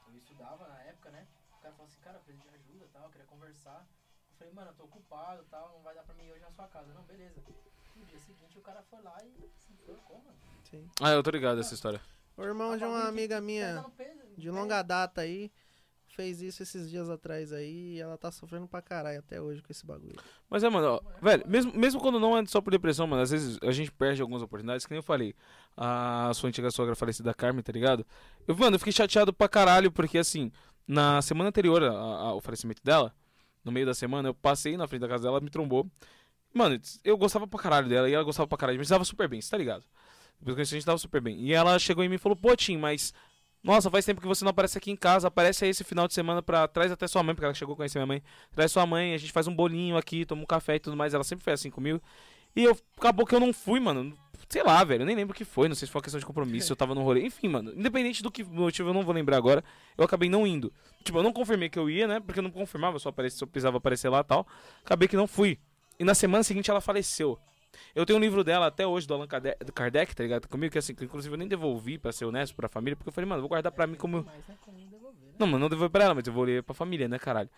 Eu estudava na época, né? O cara falou assim, cara, eu preciso de ajuda e tal, eu queria conversar. Eu falei, mano, eu tô ocupado e tal, não vai dar pra mim ir hoje na sua casa. Não, beleza. No dia seguinte o cara foi lá e se enforcou, mano. Sim. Ah, eu tô ligado essa história. O irmão de uma amiga minha, Pesa no peso, de longa data aí, fez isso esses dias atrás aí e ela tá sofrendo pra caralho até hoje com esse bagulho. Mas é, mano, ó, velho, mesmo, mesmo quando não é só por depressão, mano, às vezes a gente perde algumas oportunidades, que nem eu falei. A sua antiga sogra falecida, Carmen, tá ligado? Eu, mano, eu fiquei chateado pra caralho, porque assim, na semana anterior ao falecimento dela, no meio da semana, eu passei na frente da casa dela, ela me trombou. Mano, eu gostava pra caralho dela e ela gostava pra caralho, mas dava super bem, você tá ligado? Depois que a gente tava super bem. E ela chegou em mim e falou, pô, Tim, mas. Nossa, faz tempo que você não aparece aqui em casa. Aparece aí esse final de semana pra. Traz até sua mãe, porque ela chegou a conhecer minha mãe. Traz sua mãe, a gente faz um bolinho aqui, toma um café e tudo mais. Ela sempre foi assim comigo. E eu acabou que eu não fui, mano. Sei lá, velho. Eu nem lembro o que foi. Não sei se foi uma questão de compromisso, se eu tava no rolê. Enfim, mano. Independente do que motivo, eu não vou lembrar agora. Eu acabei não indo. Tipo, eu não confirmei que eu ia, né? Porque eu não confirmava apareci, se eu precisava aparecer lá e tal. Acabei que não fui. E na semana seguinte ela faleceu. Eu tenho um livro dela até hoje, do Allan Kardec, do Kardec, tá ligado? Comigo, que assim, que inclusive eu nem devolvi, pra ser honesto, pra família, porque eu falei, mano, vou guardar pra mim como. Mas não né? Não, mano, não devolvi pra ela, mas eu vou ler pra família, né, caralho?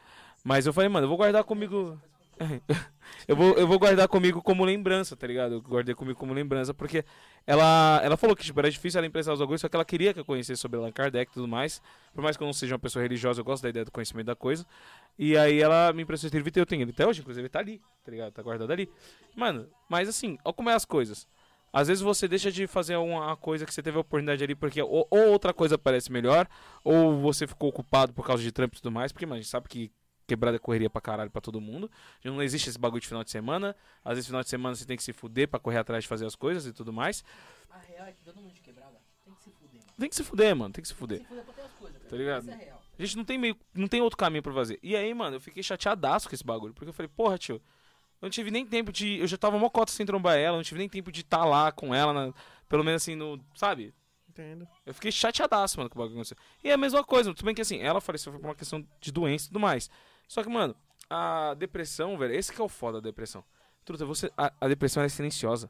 Mas eu falei, mano, eu vou guardar comigo. eu, vou, eu vou guardar comigo como lembrança, tá ligado? Eu guardei comigo como lembrança, porque ela, ela falou que tipo, era difícil ela emprestar os bagulhos, só que ela queria que eu conhecesse sobre Allan Kardec e tudo mais. Por mais que eu não seja uma pessoa religiosa, eu gosto da ideia do conhecimento da coisa. E aí ela me emprestou esse livro e eu tenho ele até hoje, inclusive ele tá ali, tá ligado? Tá guardado ali. Mano, mas assim, olha como é as coisas. Às vezes você deixa de fazer uma coisa que você teve a oportunidade ali porque ou, ou outra coisa parece melhor, ou você ficou ocupado por causa de trampo e tudo mais, porque, mano, a gente sabe que quebrada é correria pra caralho pra todo mundo. Não existe esse bagulho de final de semana. Às vezes final de semana você tem que se fuder pra correr atrás de fazer as coisas e tudo mais. A real é que todo mundo de quebrada tem que se fuder, mano. Tem que se fuder, mano, tem que se Tem fuder. que se fuder pra ter as coisas, cara. Tá ligado? Isso é real. A gente não tem meio, não tem outro caminho pra fazer. E aí, mano, eu fiquei chateadaço com esse bagulho, porque eu falei, porra, tio, eu não tive nem tempo de, eu já tava mó cota sem trombar ela, eu não tive nem tempo de estar lá com ela, na- pelo menos assim no, sabe? Entendo. Eu fiquei chateadaço, mano, com o bagulho que aconteceu. E é a mesma coisa, tudo bem que assim, ela faleceu por uma questão de doença e tudo mais. Só que, mano, a depressão, velho, esse que é o foda da depressão. Truta, você, a, a depressão é silenciosa.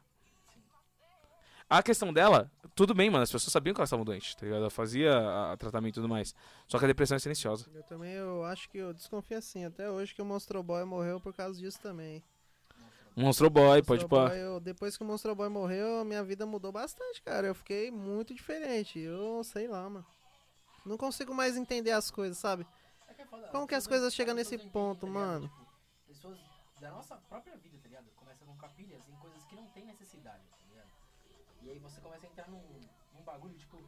A questão dela, tudo bem, mano, as pessoas sabiam que ela estava doente, tá ligado? Ela fazia a- a tratamento e tudo mais. Só que a depressão é silenciosa. Eu também eu acho que eu desconfio assim, até hoje que o Monstro Boy morreu por causa disso também. Monstro Boy, pode Monstro pôr. Boy, eu- depois que o Monstro Boy morreu, minha vida mudou bastante, cara. Eu fiquei muito diferente. Eu sei lá, mano. Não consigo mais entender as coisas, sabe? É Como que as coisas chegam nesse ponto, tá mano? Tipo, pessoas da nossa própria vida, tá ligado? Começa com capilhas em coisas que não tem necessidade, tá ligado? E aí você começa a entrar num, num bagulho, tipo,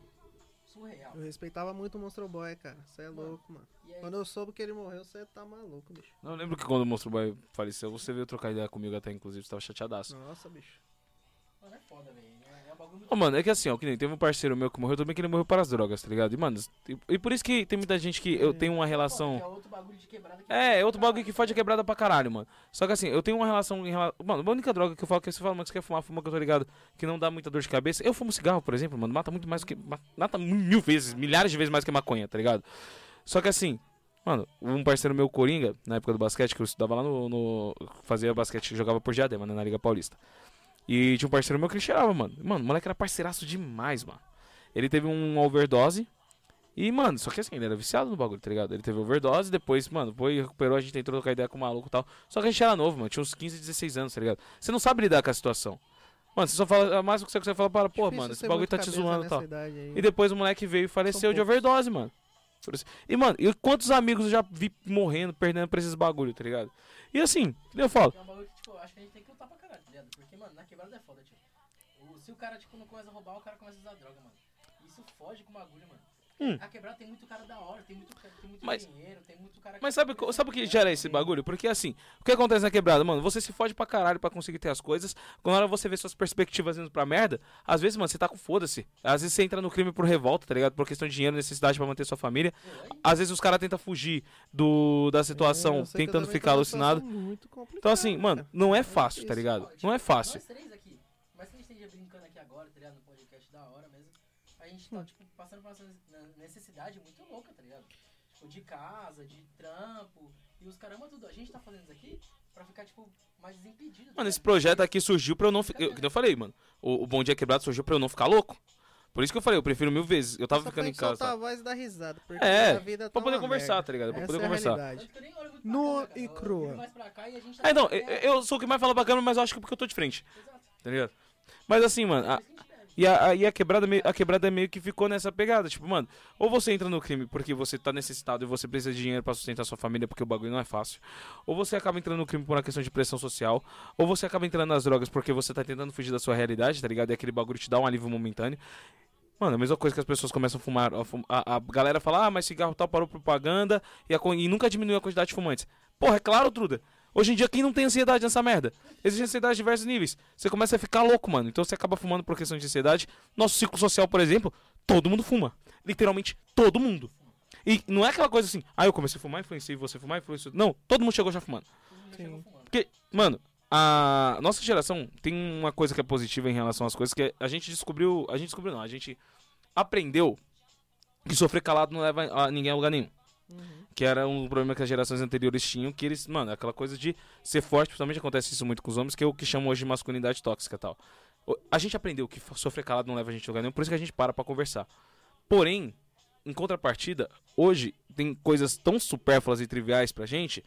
surreal. Eu respeitava muito o Monstro Boy, cara. Você é Mano, louco, mano. Aí, Quando eu soube que ele morreu, você tá maluco, bicho. Não, eu lembro que quando o Monstro Boy faleceu, você veio trocar ideia comigo até, inclusive, você tava chateadaço. Nossa, bicho. mano, é foda, velho. É, é Ô, mano, é que assim, ó, que nem teve um parceiro meu que morreu também que ele morreu para as drogas, tá ligado? E, mano, e, e por isso que tem muita gente que eu tenho uma relação. É outro bagulho de quebrada que É, é outro bagulho que fode a quebrada pra caralho, mano. Só que assim, eu tenho uma relação em relação. Mano, a única droga que eu falo que você fala, mano, que você quer fumar, fuma que eu tô ligado, que não dá muita dor de cabeça. Eu fumo cigarro, por exemplo, mano, mata muito mais do que. ma- Mata mil vezes, milhares de vezes mais que maconha, tá ligado? Só que assim, mano, um parceiro meu, Coringa, na época do basquete, que eu estudava lá no. no fazia basquete, jogava por Diadema, né, na Liga Paulista. E tinha um parceiro meu que ele cheirava, mano. Mano, o moleque era parceiraço demais, mano. Ele teve um overdose. E, mano, só que assim, ele era viciado no bagulho, tá ligado? Ele teve overdose, depois, mano, foi, recuperou, a gente tentou trocar ideia com o maluco e tal. Só que a gente era novo, mano, tinha uns 15, 16 anos, tá ligado? Você não sabe lidar com a situação. Mano, você só fala, a mais que você consegue falar para, pô, Difícil mano, esse bagulho tá te zoando e tal. E depois o moleque veio e faleceu de overdose, mano. E, mano, e quantos amigos eu já vi morrendo, perdendo pra esses bagulho, tá ligado? E assim, eu falo, É um bagulho que, tipo, acho que a gente tem que lutar pra ligado? Porque, mano, na quebrada é foda, tipo. O- se o cara, tipo, não começa a roubar, o cara começa a usar droga, mano. Isso foge com o bagulho, mano. Hum. A quebrada tem muito cara da hora, tem muito, tem muito Mas- dinheiro, tem muito cara Mas sabe, co- sabe o que gera esse bagulho? Porque assim, o que acontece na quebrada, mano? Você se fode pra caralho pra conseguir ter as coisas. Quando hora você vê suas perspectivas indo pra merda, às vezes, mano, você tá com foda-se. Às vezes você entra no crime por revolta, tá ligado? Por questão de dinheiro, necessidade pra manter sua família. Às vezes os caras tentam fugir do, da situação, É, que eu tentando ficar situação alucinado. Então assim, mano, não é É fácil, tá ligado? Não é fácil. Nós três aqui, mas que a gente esteja brincando aqui agora, tá ligado? No podcast da hora mesmo. A gente tá, tipo, passando por uma necessidade muito louca, tá ligado? Tipo, de casa, de trampo e os caramba tudo. A gente tá fazendo isso aqui pra ficar, tipo, mais desimpedido. tá Mano, esse projeto aqui surgiu pra eu não ficar. Que eu falei, mano. O, o Bom Dia Quebrado surgiu pra eu não ficar louco. Por isso que eu falei, eu prefiro mil vezes. Eu tava Só ficando em casa. tá? a voz dar risada. Porque É, a vida tá Pra poder conversar, merda. tá ligado? Pra Essa poder é conversar. Nua e crua. e tá Ah, não, trocando eu, eu sou o que mais fala pra câmera, mas eu acho que porque eu tô de frente, Exato. tá ligado? Mas assim, mano, a- E a, a- e a quebrada, meio, a quebrada meio que ficou nessa pegada. Tipo, mano, ou você entra no crime porque você tá necessitado e você precisa de dinheiro pra sustentar sua família porque o bagulho não é fácil. Ou você acaba entrando no crime por uma questão de pressão social. Ou você acaba entrando nas drogas porque você tá tentando fugir da sua realidade, tá ligado? E aquele bagulho te dá um alívio momentâneo. Mano, a mesma coisa que as pessoas começam a fumar. A, a- a galera fala, ah, mas cigarro tal parou propaganda e, e nunca diminuiu a quantidade de fumantes. Porra, é claro, Truda. Hoje em dia, quem não tem ansiedade nessa merda? Existe ansiedade de diversos níveis. Você começa a ficar louco, mano. Então você acaba fumando por questão de ansiedade. Nosso ciclo social, por exemplo, todo mundo fuma. Literalmente, todo mundo. E não é aquela coisa assim, ah, eu comecei a fumar, influenciei você a fumar, influenciei. Não, todo mundo chegou já fumando. Porque, mano, a nossa geração tem uma coisa que é positiva em relação às coisas, que é- a gente descobriu. A gente descobriu, não, a gente aprendeu que sofrer calado não leva a ninguém a lugar nenhum. Uhum. Que era um problema que as gerações anteriores tinham, que eles, mano, aquela coisa de ser forte, principalmente acontece isso muito com os homens, que é o que chamam hoje de masculinidade tóxica tal. A gente aprendeu que sofrer calado não leva a gente a lugar nenhum, por isso que a gente para pra conversar. Porém, em contrapartida, hoje tem coisas tão supérfluas e triviais pra gente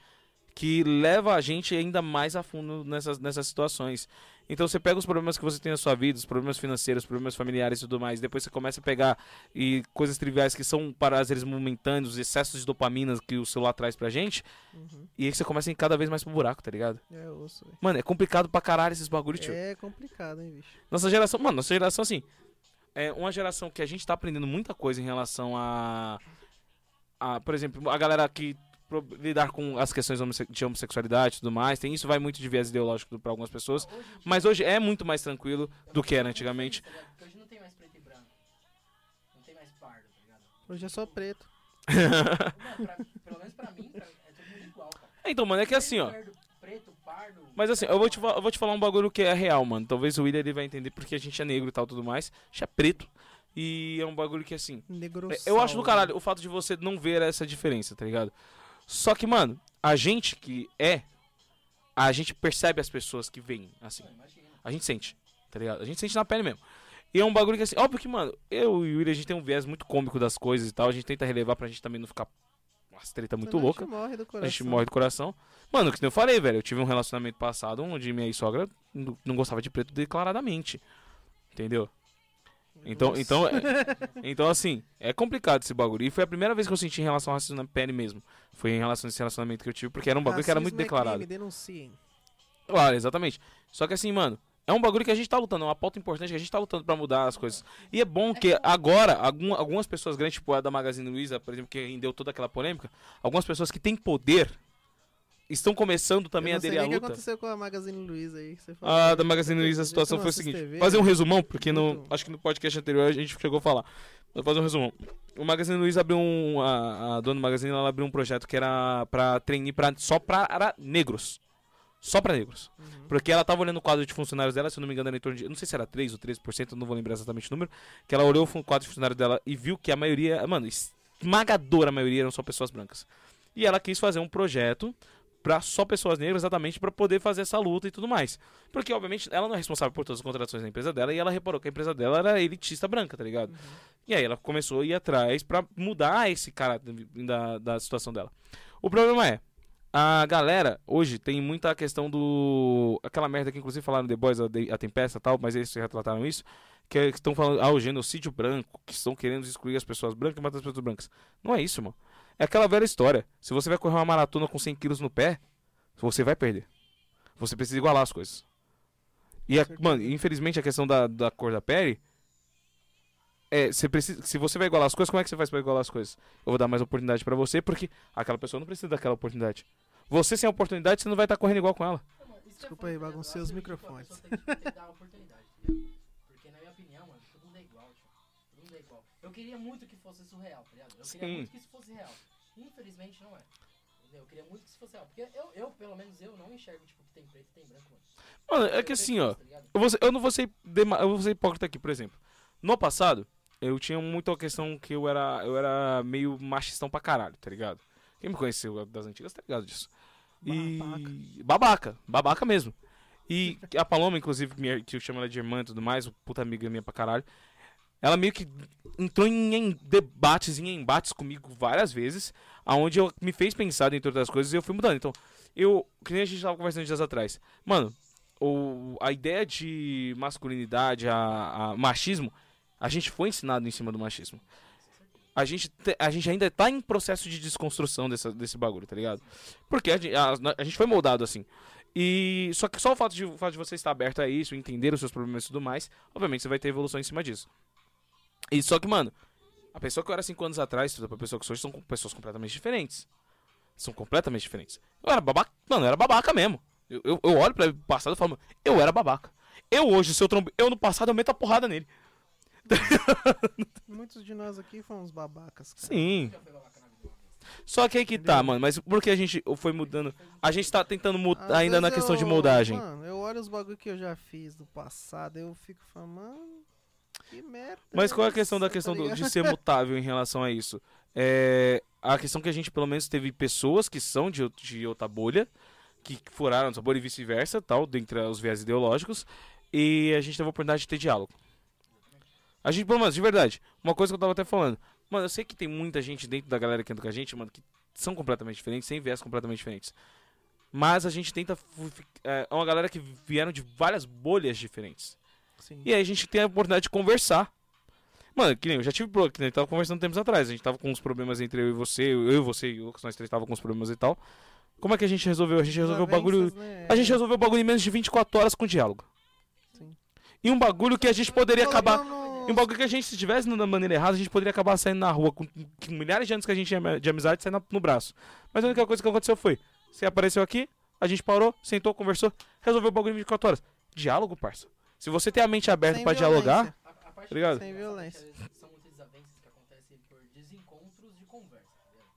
que leva a gente ainda mais a fundo nessas, nessas situações. Então você pega os problemas que você tem na sua vida, os problemas financeiros, os problemas familiares e tudo mais, depois você começa a pegar e coisas triviais que são prazeres momentâneos, os excessos de dopamina que o celular traz pra gente, Uhum. e aí você começa a ir cada vez mais pro buraco, tá ligado? É osso, velho. Mano, é complicado pra caralho esses bagulho, tio. É complicado, hein, bicho. Nossa geração, mano, nossa geração, assim, é uma geração que a gente tá aprendendo muita coisa em relação a. a por exemplo, a galera que lidar com as questões de homossexualidade e tudo mais, tem isso vai muito de viés ideológico pra algumas pessoas, Hoje dia, mas hoje é muito mais tranquilo do que era antigamente. Porque hoje não tem mais preto e branco. Não tem mais pardo, tá ligado? Hoje é só preto. Não, pra- pelo menos pra mim, pra- é todo mundo igual, cara. Então, mano, é que assim, ó. Preto, pardo. Mas assim, eu vou, te, eu vou te falar um bagulho que é real, mano. Talvez o William ele vai entender porque a gente é negro e tal tudo mais. A gente é preto. E é um bagulho que assim. Negro É, Eu acho do caralho o fato de você não ver essa diferença, tá ligado? Só que, mano, a gente que é, a gente percebe as pessoas que vêm, assim. A gente sente, tá ligado? A gente sente na pele mesmo. E é um bagulho que, assim, óbvio que, mano, eu e o William, a gente tem um viés muito cômico das coisas e tal. A gente tenta relevar pra gente também não ficar umas treta muito louca. A gente morre do A coração. gente morre do coração. Mano, que nem eu falei, velho. Eu tive um relacionamento passado onde minha sogra não gostava de preto declaradamente. Entendeu? Então, Nossa. então, é- então, assim, é complicado esse bagulho. E foi a primeira vez que eu senti em relação ao racismo na pele mesmo. Foi em relação a esse relacionamento que eu tive, porque era um bagulho que era muito Racismo é declarado. crime, denunciem. Claro, exatamente. Só que assim, mano, é um bagulho que a gente tá lutando, é uma pauta importante que a gente tá lutando pra mudar as coisas. E é bom que agora, algum- algumas pessoas grandes, tipo a da Magazine Luiza, por exemplo, que rendeu toda aquela polêmica, algumas pessoas que têm poder estão começando também a aderir à nem o que luta. aconteceu com a Magazine Luiza aí. que Você falou. A da Magazine Luiza, a situação foi o seguinte: TV, fazer um resumão, porque no, acho que no podcast anterior a gente chegou a falar. Vou fazer um resumão. O Magazine Luiza abriu um. A, a dona do Magazine ela abriu um projeto que era pra treinar pra, só para negros. Só pra negros. Uhum. Porque ela tava olhando o quadro de funcionários dela, se eu não me engano, era em torno de. Não sei se era 3 ou 13%, eu não vou lembrar exatamente o número. Que ela olhou o quadro de funcionários dela e viu que a maioria. Mano, esmagadora maioria eram só pessoas brancas. E ela quis fazer um projeto pra só pessoas negras, exatamente pra poder fazer essa luta e tudo mais. Porque, obviamente, ela não é responsável por todas as contratações da empresa dela e ela reparou que a empresa dela era elitista branca, tá ligado? E aí ela começou a ir atrás pra mudar esse cara da, da situação dela. O problema é, a galera hoje tem muita questão do. Aquela merda que inclusive falaram The Boys, a, a Tempesta e tal, mas eles já trataram isso. É- que estão falando, ah, o genocídio branco, que estão querendo excluir as pessoas brancas e matar as pessoas brancas. Não é isso, mano. É aquela velha história. Se você vai correr uma maratona com 100 quilos no pé, você vai perder. Você precisa igualar as coisas. E, a, certeza. mano, infelizmente a questão da, da cor da pele. É, você precisa, se você vai igualar as coisas, como é que você faz pra igualar as coisas? Eu vou dar mais oportunidade pra você, porque aquela pessoa não precisa daquela oportunidade. Você sem a oportunidade, você não vai estar correndo igual com ela. Desculpa é aí, tá ligado? baguncei os microfones. queria muito que fosse surreal, tá ligado? Eu queria Sim. muito que isso fosse real. Infelizmente, não é. Entendeu? Eu queria muito que isso fosse real. Porque eu, eu pelo menos, eu não enxergo, tipo, que tem preto e tem branco, mano. Mano, é que assim, ó. tá? Eu, vou ser- eu não vou ser, dema- eu vou ser hipócrita aqui, por exemplo. No passado, eu tinha muito a questão que eu era, eu era meio machistão pra caralho, tá ligado? Quem me conheceu das antigas tá ligado disso. E. Babaca, babaca mesmo. E a Paloma, inclusive, minha- que eu chamo ela de irmã e tudo mais, puta amiga minha pra caralho. Ela meio que entrou em, em debates, em embates comigo várias vezes, aonde eu me fez pensar dentro das coisas e eu fui mudando. Então, eu, que nem a gente tava conversando dias atrás. Mano, o, a ideia de masculinidade, a, a machismo, a gente foi ensinado em cima do machismo. A gente, te- a gente ainda tá em processo de desconstrução dessa, desse bagulho, tá ligado? Porque a, a- a gente foi moldado assim. E só que só o fato de, o fato de você estar aberto a isso, entender os seus problemas e tudo mais, obviamente você vai ter evolução em cima disso. E só que, mano, a pessoa que eu era 5 anos atrás, a pessoa que sou hoje, são pessoas completamente diferentes. São completamente diferentes. Eu era babaca, mano, eu era babaca mesmo. Eu, eu, eu olho pra passado e falo, mano, eu era babaca. Eu hoje, se eu trombo, eu no passado eu meto a porrada nele. Muitos de nós aqui fomos babacas, cara. Sim. Só que aí que tá, mano, mas porque a gente foi mudando. A gente tá tentando mudar ainda na questão de eu- moldagem. Mano, eu olho os bagulho que eu já fiz do passado, eu fico falando, mano, que merda. Mas qual é a isso, questão da tá questão do- de ser mutável em relação a isso? É, a questão que a gente pelo menos teve pessoas que são de, de outra bolha, que furaram essa bolha e vice-versa, tal, dentre os viés ideológicos, e a gente teve a oportunidade de ter diálogo. A gente, pelo menos, de verdade, uma coisa que eu tava até falando, mano, eu sei que tem muita gente dentro da galera que anda com a gente, mano, que são completamente diferentes, sem viés completamente diferentes. Mas a gente tenta. fi- É uma galera que vieram de várias bolhas diferentes. Sim. E aí a gente tem a oportunidade de conversar. Mano, que nem eu já tive problema, que nem eu tava conversando tempos atrás. A gente tava com uns problemas entre eu e você, eu e você e o Lucas, nós três tava com uns problemas e tal. Como é que a gente resolveu? A gente resolveu o bagulho. Né? A gente resolveu o bagulho em menos de 24 horas com diálogo. Sim. E um bagulho que a gente poderia acabar. E um bagulho que a gente, se tivesse da maneira errada, a gente poderia acabar saindo na rua com, com milhares de anos que a gente tinha de amizade saindo no braço. Mas a única coisa que aconteceu foi: você apareceu aqui, a gente parou, sentou, conversou, resolveu o bagulho em 24 horas. Diálogo, parça. Se você tem a mente aberta pra dialogar. A, a parte Tá ligado? que Sem eu violência. que vezes São muitas desavenças que acontecem por desencontros de conversa, tá ligado?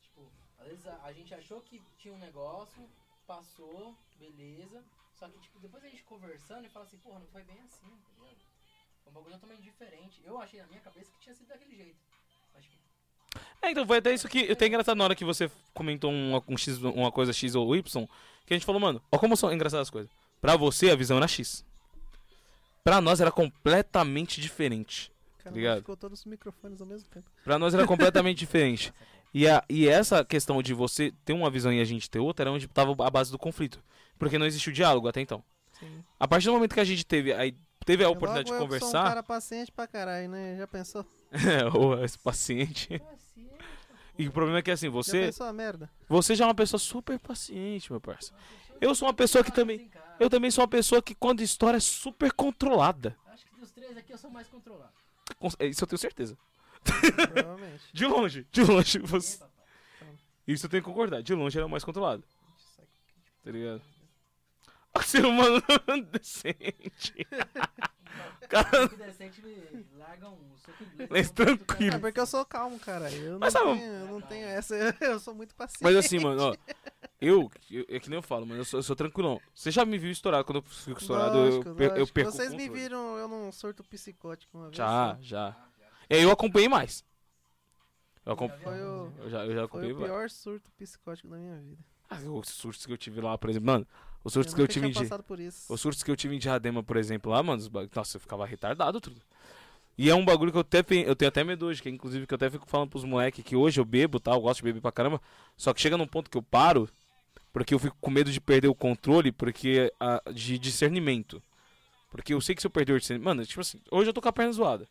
Tipo, às vezes a, a gente achou que tinha um negócio, passou, beleza. Só que, tipo, depois a gente conversando e fala assim, porra, não foi bem assim, tá ligado? Foi um bagulho totalmente diferente. Eu achei na minha cabeça que tinha sido daquele jeito. Mas, tipo, É, então foi até isso que. Até engraçado na hora que você comentou uma, um X, uma coisa X ou Y, que a gente falou, mano, ó como são engraçadas as coisas. Pra você a visão era X. Pra nós era completamente diferente. Cara, ligado? ficou todos os microfones ao mesmo tempo. Pra nós era completamente diferente. E, a, e essa questão de você ter uma visão e a gente ter outra era onde tava a base do conflito. Porque não existiu diálogo até então. Sim. A partir do momento que a gente teve, aí, teve a oportunidade de logo eu Sou um conversar, cara paciente pra caralho, né? Já pensou? é, ou esse paciente. Paciência, E o problema é que assim, Já você, pensou a merda? você já é uma pessoa super paciente, meu parceiro. Eu sou uma pessoa que também. Eu também sou uma pessoa que, quando estoura, é super controlada. Acho que dos três aqui eu sou mais controlado. Com- Isso eu tenho certeza. Provavelmente. De longe, de longe. Você... Papai. Isso eu tenho que concordar. De longe era o mais controlado. Tá ligado? O ser humano decente. Cara, me larga um soco inglês. Mas tranquilo. É porque eu sou calmo, cara. Eu não, Mas sabe- tenho, eu não tenho essa. Eu sou muito paciente. Mas assim, mano, ó. Eu, eu- é que nem eu falo, mano, eu sou, eu sou tranquilão. Você já me viu estourar. Quando eu fico estourado, Lógico, eu, per- eu perco o Vocês me viram eu num surto psicótico uma vez. Já, só. já. E aí eu acompanhei mais. Eu, acom- Foi o, eu já, eu já foi acompanhei o mais. pior surto psicótico da minha vida. Ah, os surtos que eu tive lá, por exemplo, mano. Os surtos que eu tive em. Os surtos que eu tive em Diadema, por exemplo, lá, mano, nossa, eu ficava retardado tudo. E é um bagulho que eu até eu tenho até medo hoje, que é, inclusive que eu até fico falando pros moleques que hoje eu bebo, tá? Eu gosto de beber pra caramba. Só que chega num ponto que eu paro, porque eu fico com medo de perder o controle, porque a, de discernimento. Porque eu sei que se eu perder o discernimento. Mano, tipo assim, hoje eu tô com a perna zoada.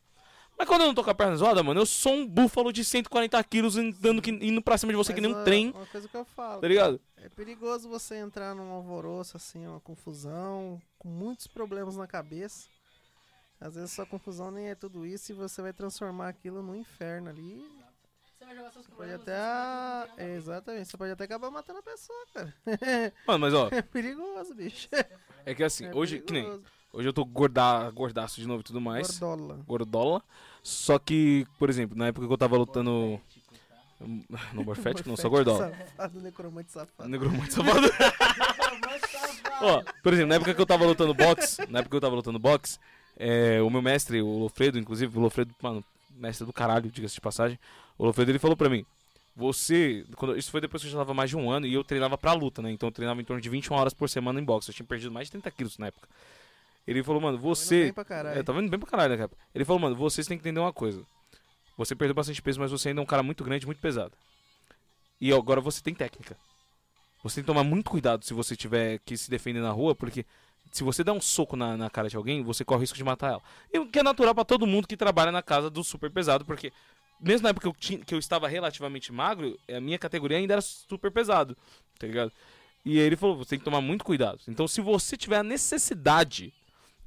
Mas quando eu não tô com a perna zoada, mano, eu sou um búfalo de 140 quilos andando que, indo pra cima de você que Mas nem um uma- trem, Uma coisa que eu falo. tá ligado? É perigoso você entrar num alvoroço, assim, uma confusão, com muitos problemas na cabeça. Às vezes sua confusão nem é tudo isso e você vai transformar aquilo num inferno ali. Você vai jogar seus Pode problemas. até. você vai ter que É, exatamente, você pode até acabar matando a pessoa, cara. Mano, mas ó, É perigoso, bicho. é que assim, É hoje, que nem, perigoso. Hoje eu tô gorda, gordaço de novo e tudo mais. Gordola. gordola. Só que, por exemplo, na época que eu tava lutando. No Morfético, não, sou gordola. Safado, necromante safado. Negromante safado. Ó, por exemplo, na época que eu tava lutando boxe, na época que eu tava lutando boxe, é, o meu mestre, o Lofredo, inclusive, o Lofredo, mano, mestre do caralho, diga-se de passagem, o Lofredo ele falou pra mim: Você. Quando, isso foi depois que eu já tava mais de um ano e eu treinava pra luta, né? Então eu treinava em torno de 21 horas por semana em boxe. Eu tinha perdido mais de 30 quilos na época. Ele falou, mano, Tá você. bem pra caralho. É, tá vendo bem pra caralho, né, cara? Ele falou, mano, vocês têm que entender uma coisa. Você perdeu bastante peso, mas você ainda é um cara muito grande, muito pesado. E agora você tem técnica. Você tem que tomar muito cuidado se você tiver que se defender na rua, porque se você der um soco na, na cara de alguém, você corre o risco de matar ela. E o que é natural pra todo mundo que trabalha na casa do super pesado, porque mesmo na época que eu, tinha, que eu estava relativamente magro, a minha categoria ainda era super pesado, tá ligado? E aí ele falou, você tem que tomar muito cuidado. Então se você tiver a necessidade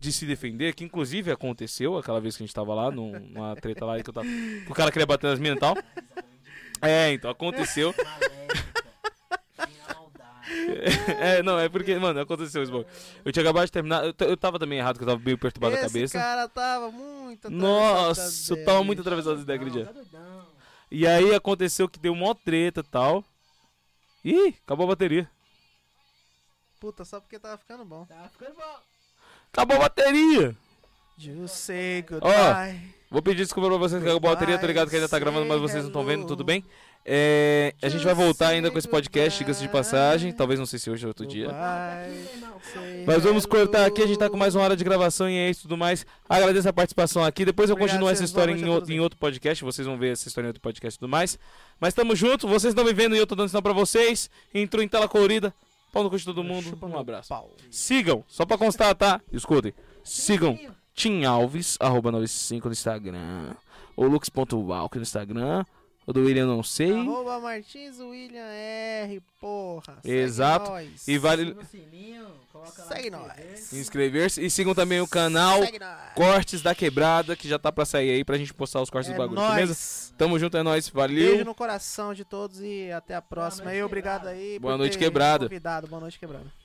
de se defender, que inclusive aconteceu aquela vez que a gente tava lá, num- numa treta lá que eu tava. que o cara queria bater nas minas e tal. É, então aconteceu. É, não, é porque, mano, aconteceu isso, mano. Eu tinha acabado de terminar, eu, eu tava também errado, que eu tava meio perturbado a Esse cabeça. cara tava muito atravessado Nossa, eu tava muito atravessado das ideias aquele Não, dia. tá. E aí aconteceu que deu mó treta e tal. Ih, acabou a bateria. Puta, só porque tava ficando bom. Tá ficando bom. Acabou a bateria! You say goodbye. Vou pedir desculpa pra vocês que acabou a bateria, tô ligado que ainda tá gravando, mas vocês não estão vendo, tudo bem? É, a gente vai voltar ainda com esse podcast, diga-se de passagem. Talvez não sei se hoje ou outro dia. Mas vamos cortar aqui, a gente tá com mais uma hora de gravação e é isso e tudo mais. Agradeço a participação aqui. Depois eu Obrigado, continuo essa história Boa em, noite a o- todos em outro podcast. Vocês vão ver essa história em outro podcast e tudo mais. Mas tamo junto, vocês estão me vendo e eu tô dando sinal pra vocês. Entrou em tela colorida. Pau no cu de todo mundo. Chupa Um abraço. pau. Sigam, só pra constar, tá? Escutem. Sigam Tim Alves, arroba 95 no Instagram. O Lux.walk no Instagram. O do William não sei. Arroba Martins William R, porra. Segue Exato. nós. E vale sininho, Segue no nós. inscrever. inscrever-se. E sigam também o canal nós. Cortes da Quebrada, que já tá pra sair aí pra gente postar os cortes É do bagulho, nóis. beleza? Tamo junto, é nóis. Valeu. Beijo no coração de todos e até a próxima. aí, obrigado aí. Boa noite, quebrada. Convidado. Boa noite, quebrada.